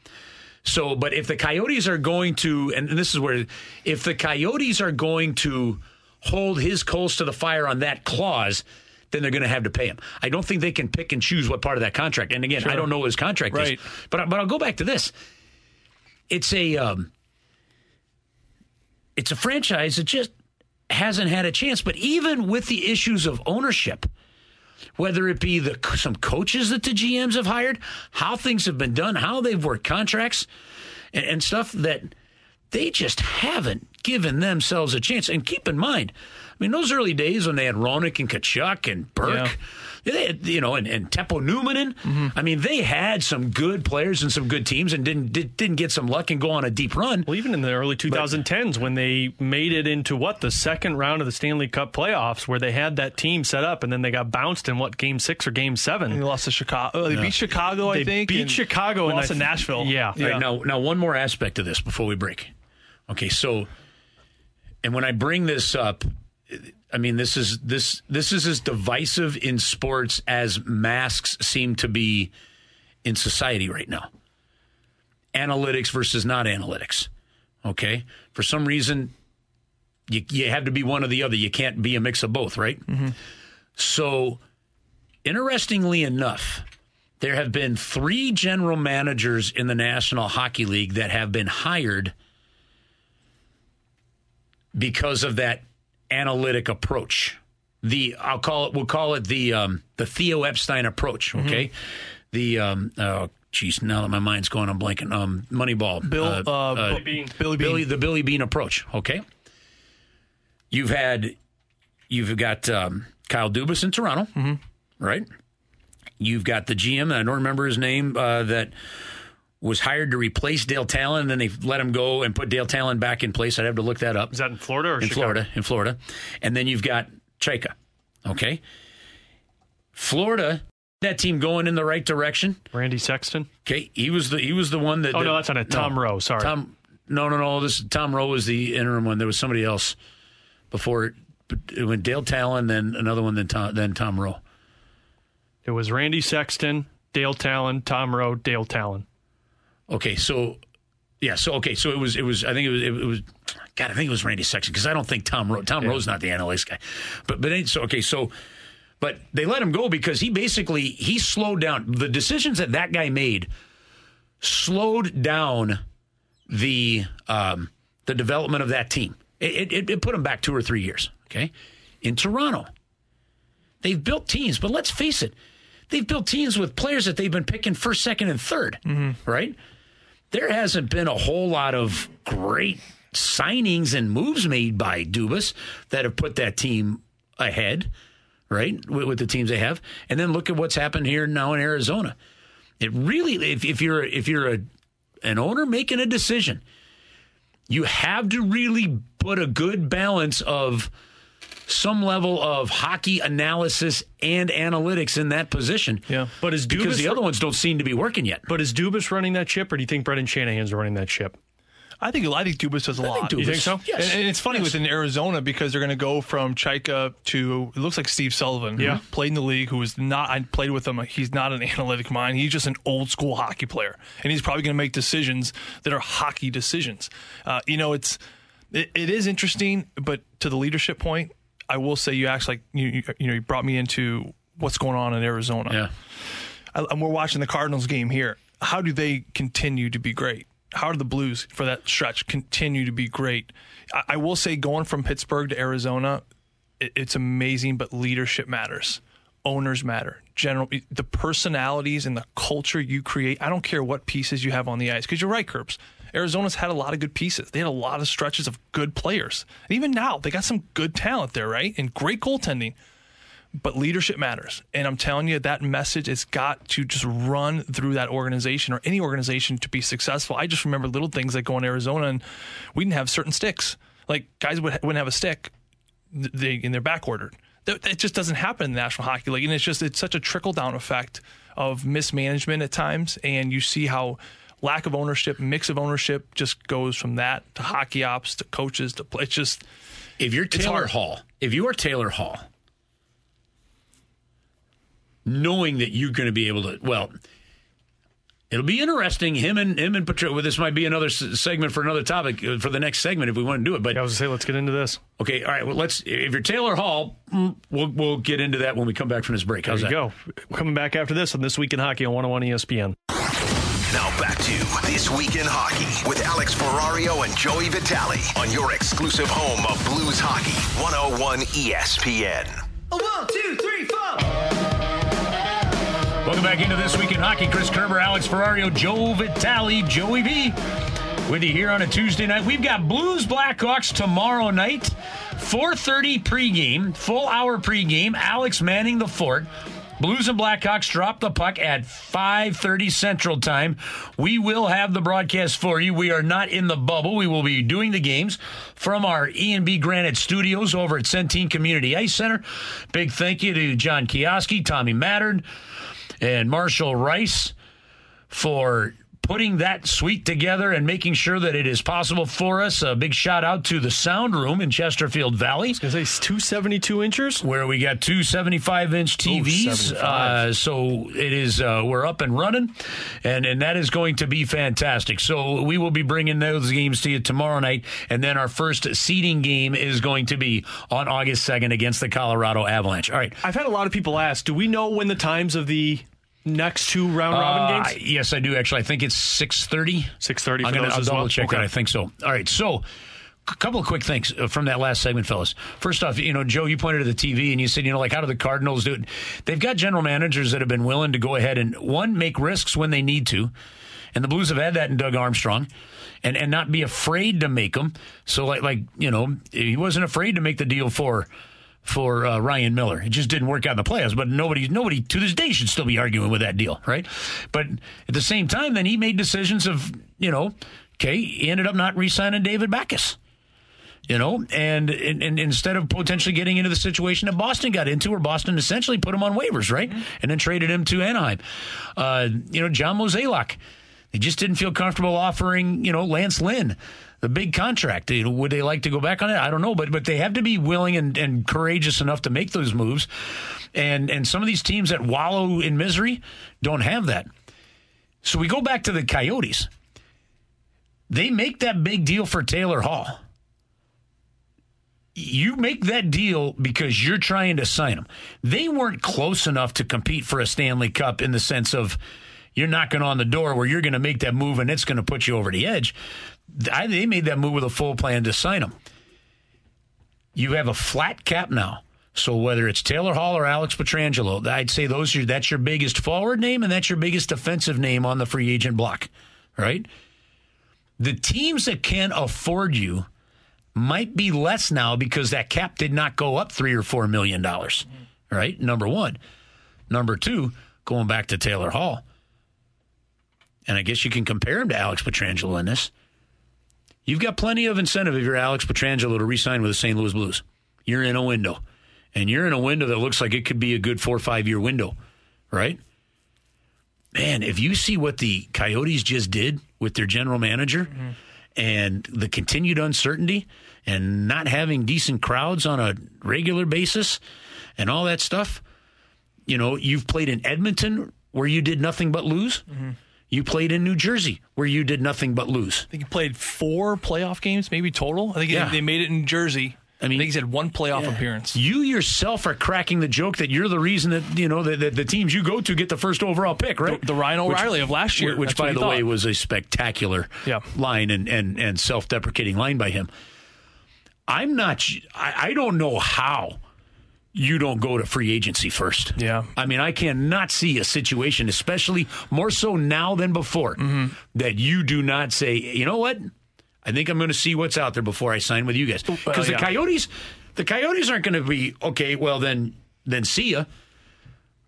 So, but if the Coyotes are going to, and this is where, if the Coyotes are going to hold his coals to the fire on that clause, then they're going to have to pay him. I don't think they can pick and choose what part of that contract. And again, I don't know what his contract Right. is. But but I'll go back to this. It's a um, it's a franchise that just hasn't had a chance. But even with the issues of ownership, whether it be the some coaches that the GMs have hired, how things have been done, how they've worked contracts, and, and stuff that they just haven't given themselves a chance. And keep in mind, I mean, those early days when they had Roenick and Tkachuk and Burke, they had, you know, and, and Teppo Numminen. Mm-hmm. I mean, they had some good players and some good teams, and didn't did, didn't get some luck and go on a deep run. Well, even in the early 2010s, when they made it into what the second round of the Stanley Cup playoffs, where they had that team set up, and then they got bounced in what game six or game seven. They seven. lost to Chicago. Oh, they beat Chicago, I think. They beat and Chicago and lost I to th- Nashville. Yeah. All right, now, now one more aspect of this before we break. Okay, so, and when I bring this up, I mean this is this this is as divisive in sports as masks seem to be in society right now. Analytics versus not analytics. Okay, for some reason, you you have to be one or the other. You can't be a mix of both, right? Mm-hmm. So, interestingly enough, there have been three general managers in the National Hockey League that have been hired because of that analytic approach. The I'll call it we'll call it the um, the Theo Epstein approach. Okay, the um, oh geez, now that my mind's going, I'm blanking. Um, Moneyball, Bill, uh, uh, uh, Billy Beane. Billy Beane. Billy the Billy Beane approach. Okay, you've had you've got um, Kyle Dubas in Toronto, right? You've got the GM, I don't remember his name, uh, that was hired to replace Dale Tallon, and then they let him go and put Dale Tallon back in place. I'd have to look that up. Is that in Florida or in Chicago? Florida, in Florida, and then you've got Chayka. Okay, Florida, that team going in the right direction. Randy Sexton. Okay, he was the he was the one that. Oh, that- no, that's on it. Tom Rowe. Sorry. Tom. No, no, no. This Tom Rowe was the interim one. There was somebody else before it. It went Dale Tallon, then another one, then Tom, then Tom Rowe. It was Randy Sexton, Dale Tallon, Tom Rowe, Dale Tallon. Okay, so yeah, so okay, so it was it was I think it was it, was God, I think it was Randy Sexton because I don't think Tom Rowe Tom Rowe's not the analytics guy, but but so okay, so but they let him go because he basically he slowed down the decisions that that guy made slowed down the um, the development of that team. It, it, it put them back two or three years. Okay, in Toronto, they've built teams, but let's face it, they've built teams with players that they've been picking first, second, and 3rd Right? There hasn't been a whole lot of great signings and moves made by Dubas that have put that team ahead, right? With, with the teams they have, and then look at what's happened here now in Arizona. It really, if, if you're if you're a an owner making a decision, you have to really put a good balance of some level of hockey analysis and analytics in that position. Yeah. But is because Dubas the other ones don't seem to be working yet. But is Dubas running that ship, or do you think Brendan Shanahan's running that ship? I think I think Dubas does a lot. Dubas- You think so? Yes. And, and it's funny Yes. within Arizona because they're going to go from Chayka to it looks like Steve Sullivan. Yeah. who played in the league. Who was not? I played with him. He's not an analytic mind. He's just an old school hockey player, and he's probably going to make decisions that are hockey decisions. Uh, you know, it's it, it is interesting, but to the leadership point, I will say you actually like you you, you know you brought me into what's going on in Arizona. Yeah. I- and we're watching the Cardinals game here. How do they continue to be great? How do the Blues for that stretch continue to be great? I, I will say, going from Pittsburgh to Arizona, it, it's amazing, but leadership matters. Owners matter. General, the personalities and the culture you create. I don't care what pieces you have on the ice, because you're right, Curbs. Arizona's had a lot of good pieces. They had a lot of stretches of good players. And even now, they got some good talent there, right? And great goaltending but leadership matters. And I'm telling you, that message has got to just run through that organization or any organization to be successful. I just remember little things like going to Arizona and we didn't have certain sticks. Like guys would, wouldn't have a stick, th- they and they're back ordered. That just doesn't happen in the National Hockey League, and it's just it's such a trickle down effect of mismanagement at times, and you see how lack of ownership, mix of ownership, just goes from that to hockey ops to coaches to play. It's just If you're Taylor. Hall, if you are Taylor Hall, knowing that you're going to be able to, well, It'll be interesting. Him and him and Patricia. Well, this might be another s- segment for another topic uh, for the next segment if we want to do it. But I was gonna say, let's get into this. okay, all right. Well, let's. If you're Taylor Hall, mm, we'll we'll get into that when we come back from this break. How's There you that? go. Coming back after this on This Week in Hockey on 101 ESPN. Now back to This Week in Hockey with Alex Ferrario and Joey Vitale on your exclusive home of Blues Hockey, 101 ESPN. One, two, three, four. Welcome back into this week in hockey. Chris Kerber, Alex Ferrario, Joe Vitale, Joey V. With you here on a Tuesday night. We've got Blues Blackhawks tomorrow night. 4:30 pregame, full hour pregame. Alex manning the fort. Blues and Blackhawks drop the puck at 5:30 Central Time. We will have the broadcast for you. We are not in the bubble. We will be doing the games from our E&B Granite Studios over at Centene Community Ice Center. Big thank you to John Kioski, Tommy Mattern, and Marshall Rice for putting that suite together and making sure that it is possible for us. A big shout out to the sound room in Chesterfield Valley. Gonna say it's 272 inches. Where we got two 75 inch TVs. 75. uh, so it is, uh, we're up and running, and, and that is going to be fantastic. So we will be bringing those games to you tomorrow night, and then our first seeding game is going to be on August 2nd against the Colorado Avalanche. All right. I've had a lot of people ask, do we know when the times of the next two round robin Uh, games? yes, I do actually. I think it's 630. 6:30 I'm gonna those I'll as double well? check that. I think so. All right, so a couple of quick things uh, from that last segment, fellas. First off, you know, Joe, you pointed to the TV and you said, you know, like how do the Cardinals do it? They've got general managers that have been willing to go ahead and one make risks when they need to, and the Blues have had that in Doug Armstrong. And, and not be afraid to make them. So like like you know he wasn't afraid to make the deal for for uh, Ryan Miller. It just didn't work out in the playoffs. But nobody, nobody to this day should still be arguing with that deal, right? But at the same time, then he made decisions of, you know, okay, he ended up not re-signing David Backes. You know, and, and, and instead of potentially getting into the situation that Boston got into, where Boston essentially put him on waivers, right, and then traded him to Anaheim. Uh, you know, John Mozeliak, they just didn't feel comfortable offering, you know, Lance Lynn the big contract. Would they like to go back on it? I don't know, but but they have to be willing and, and courageous enough to make those moves. And and some of these teams that wallow in misery don't have that. So we go back to the Coyotes. They make that big deal for Taylor Hall. You make that deal because you're trying to sign him. They weren't close enough to compete for a Stanley Cup in the sense of you're knocking on the door where you're going to make that move and it's going to put you over the edge. I, they made that move with a full plan to sign him. You have a flat cap now. So whether it's Taylor Hall or Alex Pietrangelo, I'd say those are that's your biggest forward name and that's your biggest defensive name on the free agent block, right? The teams that can afford you might be less now because that cap did not go up three or four million dollars, right? Number one. Number two, going back to Taylor Hall, and I guess you can compare him to Alex Pietrangelo in this. You've got plenty of incentive if you're Alex Pietrangelo to re-sign with the St. Louis Blues. You're in a window, and you're in a window that looks like it could be a good four or five year window, right? Man, if you see what the Coyotes just did with their general manager mm-hmm. and the continued uncertainty and not having decent crowds on a regular basis and all that stuff, you know, you've played in Edmonton where you did nothing but lose. Mm-hmm. You played in New Jersey where you did nothing but lose. I think you played four playoff games, maybe total. I think Yeah. they made it in Jersey. I mean- I think he's had one playoff appearance. You yourself are cracking the joke that you're the reason that you know that, that the teams you go to get the first overall pick, right? The- the Ryan O'Reilly of last year. which by the way was a spectacular Yeah. line and and and self-deprecating line by him. I'm not. I, I don't know how you don't go to free agency first. Yeah. I mean, I cannot see a situation, especially more so now than before, Mm-hmm. that you do not say, you know what? I think I'm going to see what's out there before I sign with you guys. Because the yeah. Coyotes, the Coyotes aren't going to be okay. Well, then, then see ya.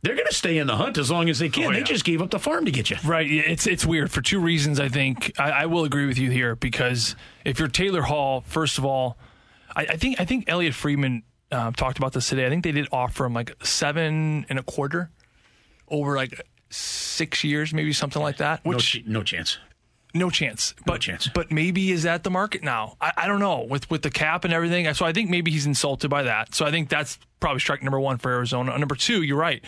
They're going to stay in the hunt as long as they can. Oh, They just gave up the farm to get you. Right. yeah, It's it's weird for two reasons. I think I, I will agree with you here because if you're Taylor Hall, first of all, I, I think I think Elliot Friedman um, talked about this today. I think they did offer him like seven and a quarter over like six years, maybe something like that. No, Which ch- no chance. no chance. But chance. But maybe is that the market now? I, I don't know with with the cap and everything. So I think maybe he's insulted by that. So I think that's probably strike number one for Arizona. Number two, you're right.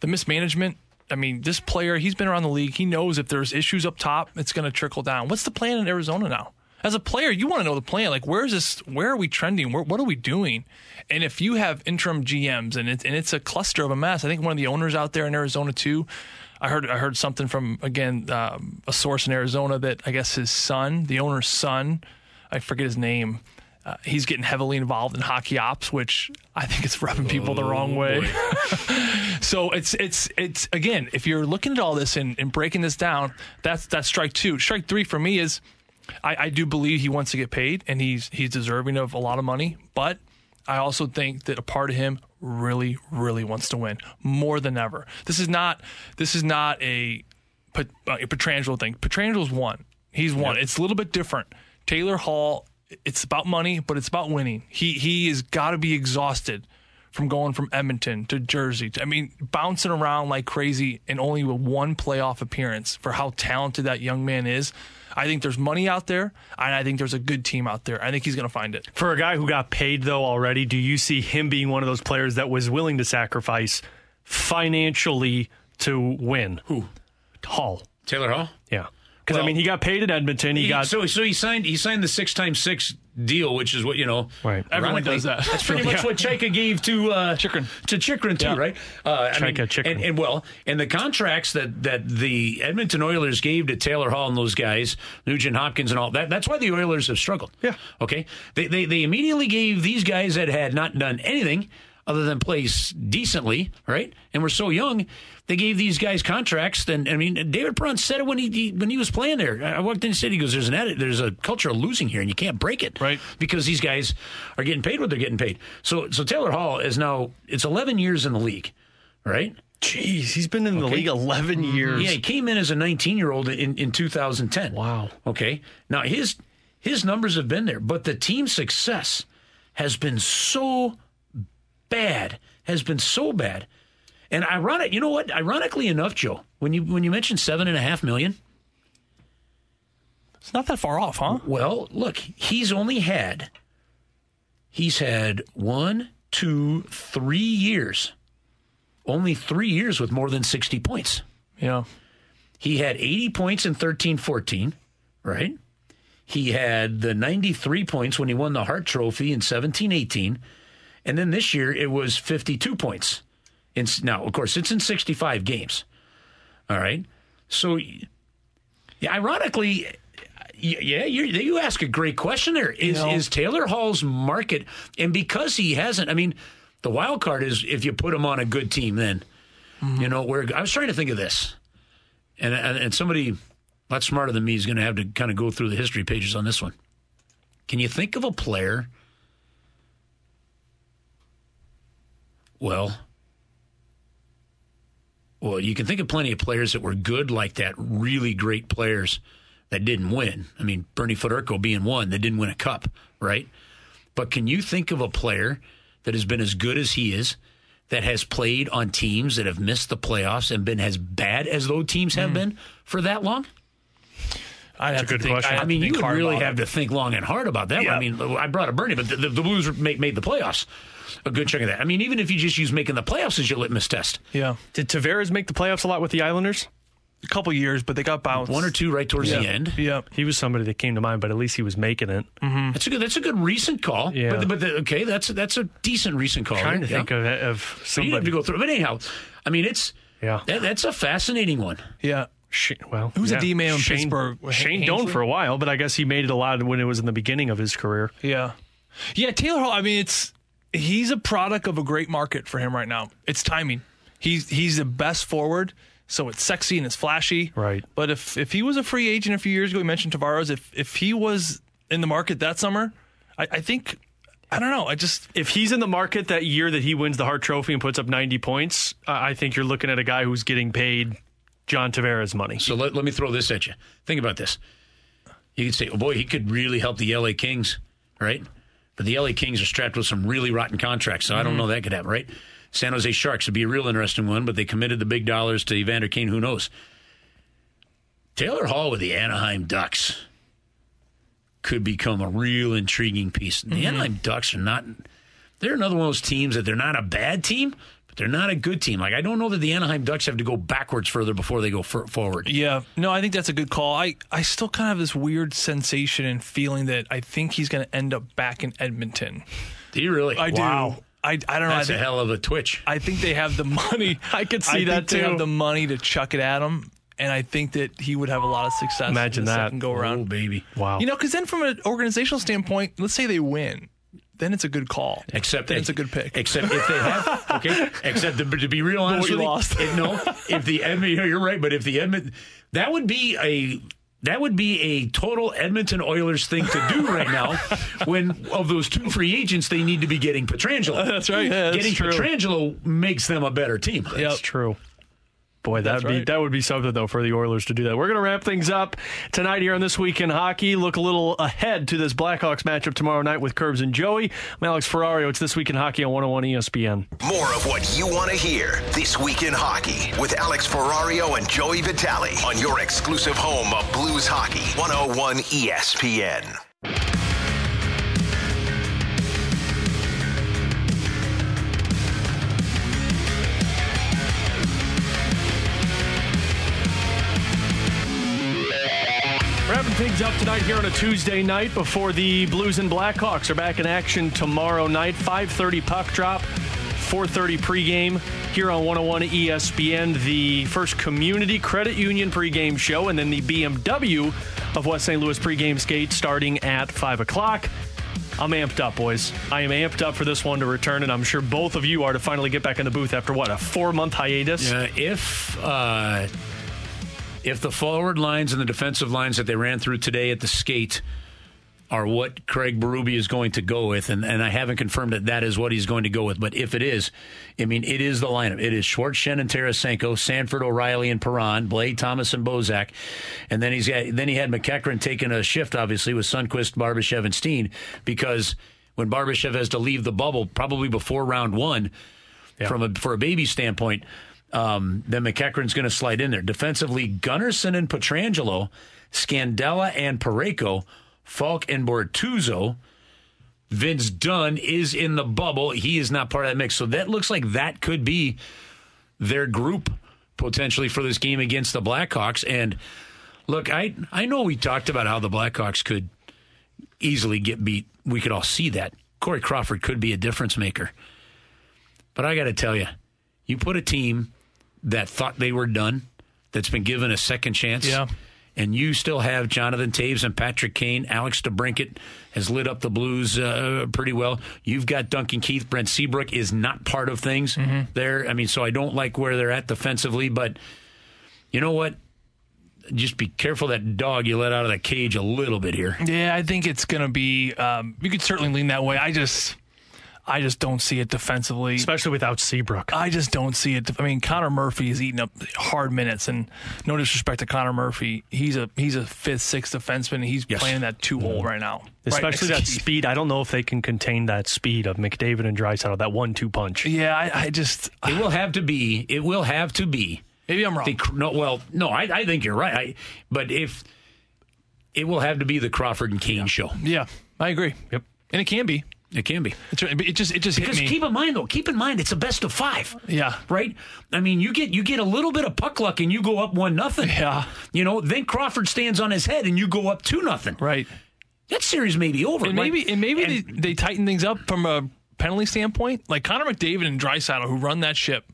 The mismanagement I mean, this player, he's been around the league. He knows if there's issues up top, it's going to trickle down. What's the plan in Arizona now? As a player, you want to know the plan. Like, where is this? Where are we trending? Where, what are we doing? And if you have interim GMs and it's and it's a cluster of a mess, I think one of the owners out there in Arizona too. I heard I heard something from again um, a source in Arizona that I guess his son, the owner's son, I forget his name. Uh, he's getting heavily involved in hockey ops, which I think is rubbing people the wrong way. so it's it's it's again, if you're looking at all this and, and breaking this down, that's that's strike two. Strike three for me is I, I do believe he wants to get paid and he's he's deserving of a lot of money, but I also think that a part of him really, really wants to win more than ever. This is not this is not a, uh, a Pietrangelo thing. Pietrangelo's won. He's won. It's a little bit different. Taylor Hall, it's about money, but it's about winning. He he has got to be exhausted from going from Edmonton to Jersey. To, I mean, bouncing around like crazy and only with one playoff appearance for how talented that young man is. I think there's money out there, and I think there's a good team out there. I think he's going to find it. For a guy who got paid though already, do you see him being one of those players that was willing to sacrifice financially to win? Who? Hall. Taylor Hall. Yeah. Because I mean, he got paid at Edmonton. He, He- got so so he signed he signed the six times six deal, which is what you know. Right. Everyone ironically, does that. That's pretty much Yeah. what Chayka gave to uh, Chychrun. to Chychrun too, Yeah. right? Uh, I Chayka, Chychrun. and, and well, and the contracts that that the Edmonton Oilers gave to Taylor Hall and those guys, Nugent Hopkins and all that. That's why the Oilers have struggled. Yeah. Okay. They they they immediately gave these guys that had not done anything other than play decently, right? And we're so young. They gave these guys contracts. Then I mean, David Perron said it when he, he when he was playing there. I walked in and said, "He goes, there's an edit, there's a culture of losing here, and you can't break it, Right. Because these guys are getting paid what they're getting paid. So so Taylor Hall is now it's 11 years in the league, right? Jeez, he's been in the league 11 mm-hmm. years. Yeah, he came in as a 19 year old in, in 2010. Wow. Okay. Now his his numbers have been there, but the team success has been so bad, has been so bad. And ironic, you know what? Ironically enough, Joe, when you when you mentioned seven and a half million, It's not that far off, huh? well, look, he's only had he's had one, two, three years, only three years with more than 60 points. Yeah. He had 80 points in 13 14, right? He had the 93 points when he won the Hart Trophy in 17 18. And then this year it was 52 points. In, now, of course, it's in 65 games. All right. So, yeah, ironically, yeah, you you ask a great question there. Is know- is Taylor Hall's market, and because he hasn't, I mean, the wild card is if you put him on a good team, then mm-hmm. you know where I was trying to think of this, and and, and somebody a lot smarter than me is going to have to kind of go through the history pages on this one. Can you think of a player? Well, well, you can think of plenty of players that were good like that, really great players that didn't win. I mean, Bernie Federko being one that didn't win a cup, right? But can you think of a player that has been as good as he is, that has played on teams that have missed the playoffs and been as bad as those teams have hmm. been for that long? I'd have good to think, question. I'd I mean, you would really have it. to think long and hard about that. one. Yeah. I mean, I brought up Bernie, but the, the, the Blues made, made the playoffs. A good chunk of that. I mean, even if you just use making the playoffs as your litmus test, Yeah. Did Tavares make the playoffs a lot with the Islanders? A couple years, but they got bounced. one or two right towards yeah. the end. Yeah. He was somebody that came to mind, but at least he was making it. Mm-hmm. That's a good. That's a good recent call. Yeah. But, but the, okay, that's that's a decent recent call. I'm Trying to Yeah. think of, of So you have somebody. to go through. But anyhow, I mean, it's Yeah. that, that's a fascinating one. Yeah. Well, Who's yeah. D-man in Shane, Pittsburgh? Shane? Doan for a while, but I guess he made it a lot when it was in the beginning of his career. Yeah. Yeah, Taylor Hall, I mean it's he's a product of a great market for him right now. It's timing. He's he's the best forward, so it's sexy and it's flashy. Right. But if if he was a free agent a few years ago, we mentioned Tavares, if if he was in the market that summer, I, I think I don't know. I just If he's in the market that year that he wins the Hart Trophy and puts up 90 points, uh, I think you're looking at a guy who's getting paid John Tavares money. So let, let me throw this at you. Think about this. You could say, oh boy, he could really help the LA Kings, right? But the LA Kings are strapped with some really rotten contracts, so I don't mm-hmm. know that could happen, right? San Jose Sharks would be a real interesting one, but they committed the big dollars to Evander Kane. Who knows? Taylor Hall with the Anaheim Ducks could become a real intriguing piece. The mm-hmm. Anaheim Ducks are not. They're another one of those teams that they're not a bad team, they're not a good team. Like I don't know that the Anaheim Ducks have to go backwards further before they go f- forward. Yeah, no, I think that's a good call. I, I still kind of have this weird sensation and feeling that I think he's going to end up back in Edmonton. Do you really? I do. I, I don't know. I That's a think, hell of a twitch. I think they have the money. I could see I that think They too. have the money to chuck it at him, and I think that he would have a lot of success. Imagine in the that. second go Oh around. baby. Wow. You know, because then from an organizational standpoint, let's say they win, then it's a good call. Except then it's a good pick. Except if they have okay. Except to, to be real honest, you lost. if- no, if the Edmonton, you're right, but if the Edmonton, that would be a that would be a total Edmonton Oilers thing to do right now. when of those two free agents, they need to be getting Pietrangelo. That's right. Yeah, that's getting true. Pietrangelo makes them a better team. Yep. That's true. Boy, that'd That's be right. that would be something though for the Oilers to do that. We're going to wrap things up tonight here on this week in hockey. Look a little ahead to this Blackhawks matchup tomorrow night with Curbs and Joey. I'm Alex Ferrario. It's this week in hockey on 101 ESPN. More of what you want to hear this week in hockey with Alex Ferrario and Joey Vitale on your exclusive home of Blues Hockey 101 ESPN. Things up tonight here on a Tuesday night before the Blues and Blackhawks are back in action tomorrow night. 5:30 puck drop, 4:30 pregame here on 101 ESPN. The first Community Credit Union pregame show, and then the BMW of West St. Louis pregame skate starting at five o'clock. I'm amped up, boys. I am amped up for this one to return, and I'm sure both of you are to finally get back in the booth after what a four-month hiatus. Uh, if uh, if the forward lines and the defensive lines that they ran through today at the skate are what Craig Berube is going to go with, and, and I haven't confirmed that that is what he's going to go with, but if it is, I mean, it is the lineup. It is Schwartz, Schenn, and Tarasenko, Sanford, O'Reilly, and Perron, Blais, Thomas, and Bozak, and then he's got, then he had MacEachern taking a shift, obviously, with Sundqvist, Barbashev, and Steen, because when Barbashev has to leave the bubble, probably before round one, from a for a baby standpoint, um, then MacEachern's going to slide in there. Defensively, Gunnarsson and Pietrangelo, Scandella and Parayko, Faulk and Bortuzzo. Vince Dunn is in the bubble. He is not part of that mix. So that looks like that could be their group potentially for this game against the Blackhawks. And look, I I know we talked about how the Blackhawks could easily get beat. We could all see that. Corey Crawford could be a difference maker. But I got to tell you, you put a team that thought they were done, that's been given a second chance, Yeah. and you still have Jonathan Toews and Patrick Kane. Alex DeBrincat has lit up the Blues uh, pretty well. You've got Duncan Keith. Brent Seabrook is not part of things there. I mean, so I don't like where they're at defensively, but you know what? Just be careful that dog you let out of the cage a little bit here. Yeah, I think it's going to be. Um, you could certainly lean that way. I just, I just don't see it defensively. Especially without Seabrook. I just don't see it. I mean, Connor Murphy is eating up hard minutes, and no disrespect to Connor Murphy, he's a he's a fifth, sixth defenseman. And he's Yes. playing that two hole mm-hmm. right now, Especially right that next to Keith. speed. I don't know if they can contain that speed of McDavid and Draisaitl, that one-two punch. Yeah, I, I just It will have to be. It will have to be. maybe I'm wrong. The, no, well, no, I, I think you're right. I, but if it will have to be the Crawford and Kane show, yeah, I agree. Yep. and it can be. It can be. It's, it just it just Because hit me. keep in mind, though, keep in mind, it's a best of five. Yeah. right. I mean, you get you get a little bit of puck luck, and you go up one nothing. Yeah. you know, then Crawford stands on his head, and you go up two nothing. right. That series may be over. And Like- maybe and maybe and- they, they tighten things up from a penalty standpoint. Like Connor McDavid and Draisaitl, who run that ship,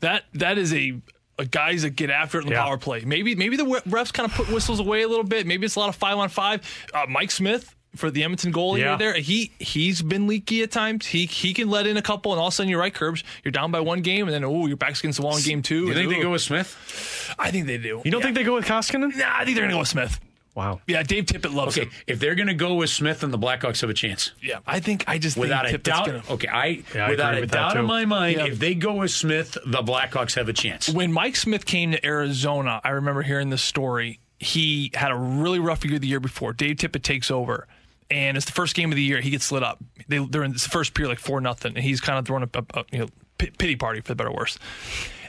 that that is a, a guys that get after it in the Yeah. power play. Maybe maybe the refs kind of put whistles away a little bit. Maybe it's a lot of five on five. Uh, Mike Smith for the Edmonton goalie Yeah. right there. He he's been leaky at times. He he can let in a couple, and all of a sudden you're right, Curbs. You're down by one game, and then oh, your back's against the wall in game two. you and, think they go with Smith? I think they do. You don't Yeah. think they go with Koskinen? Nah, I think they're gonna go with Smith. Wow. Yeah, Dave Tippett loves it. Okay, him. if they're going to go with Smith, then the Blackhawks have a chance. Yeah, I think I just Without think a doubt, gonna. okay, I Yeah, without agree a with doubt too. in my mind, Yeah. if they go with Smith, the Blackhawks have a chance. when Mike Smith came to Arizona, I remember hearing this story. He had a really rough year the year before. Dave Tippett takes over, and it's the first game of the year. He gets lit up. They, they're in this first period like four nothing, and he's kind of throwing a, a, a you know pi- pity party for the better or worse.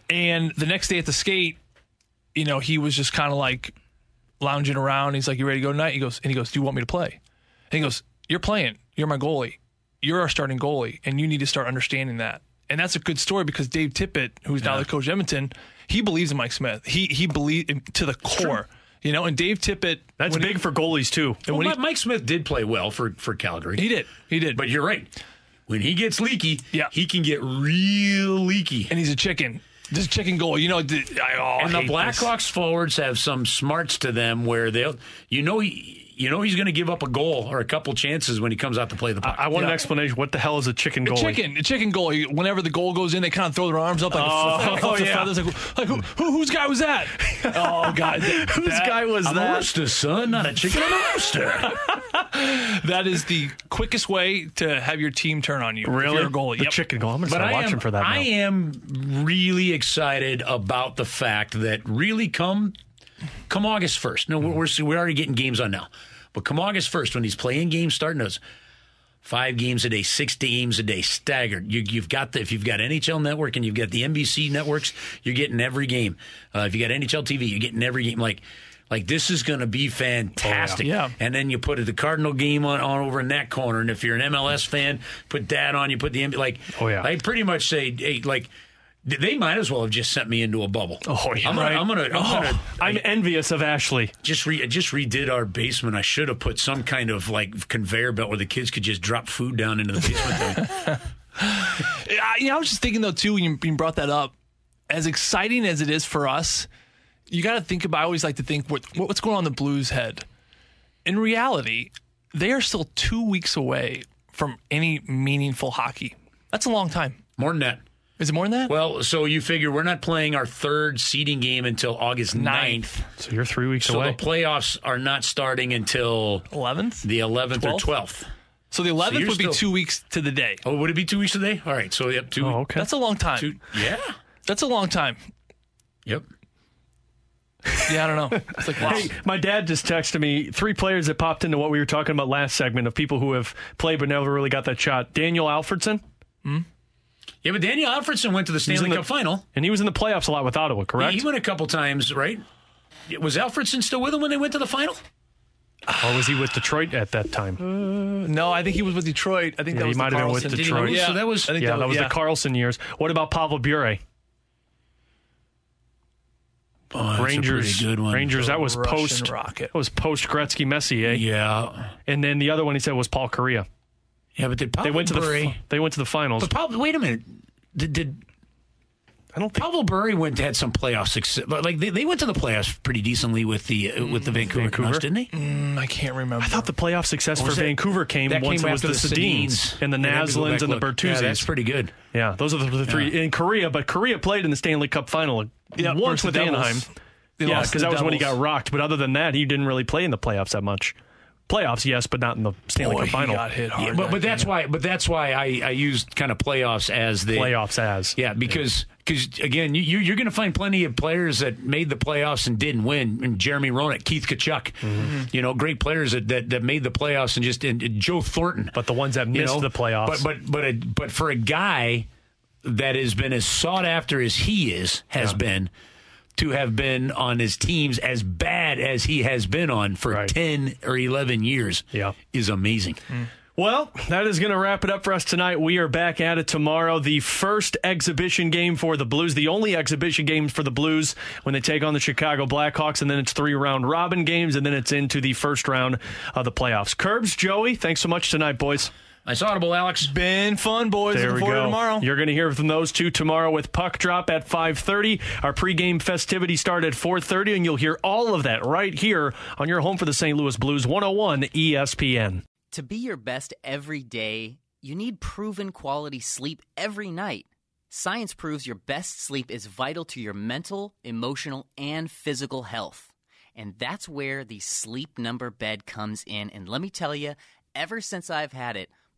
And the next day at the skate, you know, he was just kind of like lounging around. He's like, "You ready to go tonight?" He goes, and he goes, "Do you want me to play?" And he goes, "You're playing. You're my goalie. You're our starting goalie, and you need to start understanding that." and that's a good story because Dave Tippett, who's now the coach of Edmonton, he believes in Mike Smith. He he believes to the core, you know. And Dave Tippett, That's when he- big for goalies too. and when Well, he, Mike Smith did play well for, for Calgary. he did, he did, But you're right. When he gets leaky, Yeah. he can get real leaky. and he's a chicken. This chicken goal, you know. I, oh, and the. Blackhawks forwards have some smarts to them where they'll, you know, he, you know, he's going to give up a goal or a couple chances when he comes out to play the puck. I want an explanation. What the hell is a chicken A goalie? chicken, a chicken goal. Whenever the goal goes in, they kind of throw their arms up like, Oh, a, oh, like, yeah. feathers. Like, like who, who, whose guy was that? Oh God, that, Whose that- guy was I'm a that? rooster, son, not a chicken. I'm a rooster. That is the quickest way to have your team turn on you. Really? you're goalie. The Yep. chicken goal. I'm gonna start watching am, for that. Now. I am really excited about the fact that really come come August first. No, we're we're, we're already getting games on now, but come August first when these playing games start, those five games a day, six games a day, staggered. You, you've got the if you've got NHL Network and you've got the NBC networks, you're getting every game. Uh, if you got NHL TV, you're getting every game. Like. Like this is going to be fantastic, Yeah. And then you put the Cardinal game on, on over in that corner, and if you're an MLS fan, put that on. You put the like, Oh, yeah. I pretty much say, hey, like they might as well have just sent me into a bubble. Oh, yeah. I'm gonna, Right. I'm gonna, I'm Oh, gonna I'm envious of Ashley. just re, I just redid our basement. I should have put some kind of like conveyor belt where the kids could just drop food down into the basement. I, you know, I was just thinking though too when you, when you brought that up. As exciting as it is for us, you got to think about. I always like to think what, what's going on in the Blues' head. In reality, they are still two weeks away from any meaningful hockey. That's a long time. More than that. Is it more than that? Well, so you figure we're not playing our third seeding game until August 9th. Ninth. So you're three weeks So away. the playoffs are not starting until Eleventh. the 11th or 12th? 12th. So the eleventh you're would be two weeks to the day. Oh, would it be two weeks today? All right. So yep, two. oh, okay. That's a long time. two yeah. That's a long time. Yep. Yeah, I don't know. It's like wow. Hey, my dad just texted me three players that popped into what we were talking about last segment of people who have played but never really got that shot. Daniel Alfredsson, hmm? Yeah, but Daniel Alfredsson went to the Stanley the- Cup final. and he was in the playoffs a lot with Ottawa, correct? He went a couple times, right? Was Alfredsson still with him when they went to the final? or was he with Detroit at that time? Uh, no, I think he was with Detroit. I think Yeah, that he might the have been with Carlson. Did he Detroit. Yeah, So that was I think yeah, that was yeah. the Carlson years. What about Pavel Bure? Oh, that's a Rangers, good one. Rangers. That was Russian post. Rocket. That was post Gretzky, Messier, Yeah, and then the other one he said was Paul Kariya. Yeah, but did They went to the Bure- they went to the finals. But Pavel, wait a minute. Did, did I don't think Pavel Bure went had some playoff success? but, Like they, they went to the playoffs pretty decently with the uh, with the Vancouver, Vancouver? Canucks, didn't they? Mm, I can't remember. I thought the playoff success for that- Vancouver came That once came it was after the Sedins and the They'd have to go Naslunds back and the look. Bertuzzi's. Yeah, that's pretty good. Yeah, those are the, the three in Kariya. But Kariya played in the Stanley Cup final Yeah, once with. Anaheim. Yeah, because that the was when he got rocked. But other than that, he didn't really play in the playoffs that much. Playoffs, yes, but not in the Stanley Boy, Cup he final. got hit hard. Yeah, but but that's why but that's why I, I used kind of playoffs as the Playoffs as Yeah, because because again, you you're going to find plenty of players that made the playoffs and didn't win. And Jeremy Roenick, Keith Tkachuk, Mm-hmm. you know, great players that, that that made the playoffs and just and, and Joe Thornton. But the ones that you missed know, the playoffs. But but but a, but for a guy that has been as sought after as he is has been to have been on his teams as bad as he has been on for Right. 10 or 11 years Yeah. is amazing. Hmm. Well, that is going to wrap it up for us tonight. We are back at it tomorrow. The first exhibition game for the Blues, the only exhibition game for the Blues when they take on the Chicago Blackhawks, and then it's three round robin games, and then it's into the first round of the playoffs. Curbs, Joey, thanks so much tonight, boys. Nice audible, Alex. Been fun, boys. There Looking we go. to tomorrow. You're going to hear from those two tomorrow with Puck Drop at 5:30. Our pregame festivities start at 4:30, and you'll hear all of that right here on your home for the St. Louis Blues, 101 ESPN. To be your best every day, you need proven quality sleep every night. Science proves your best sleep is vital to your mental, emotional, and physical health. And that's where the Sleep Number bed comes in. And let me tell you, ever since I've had it,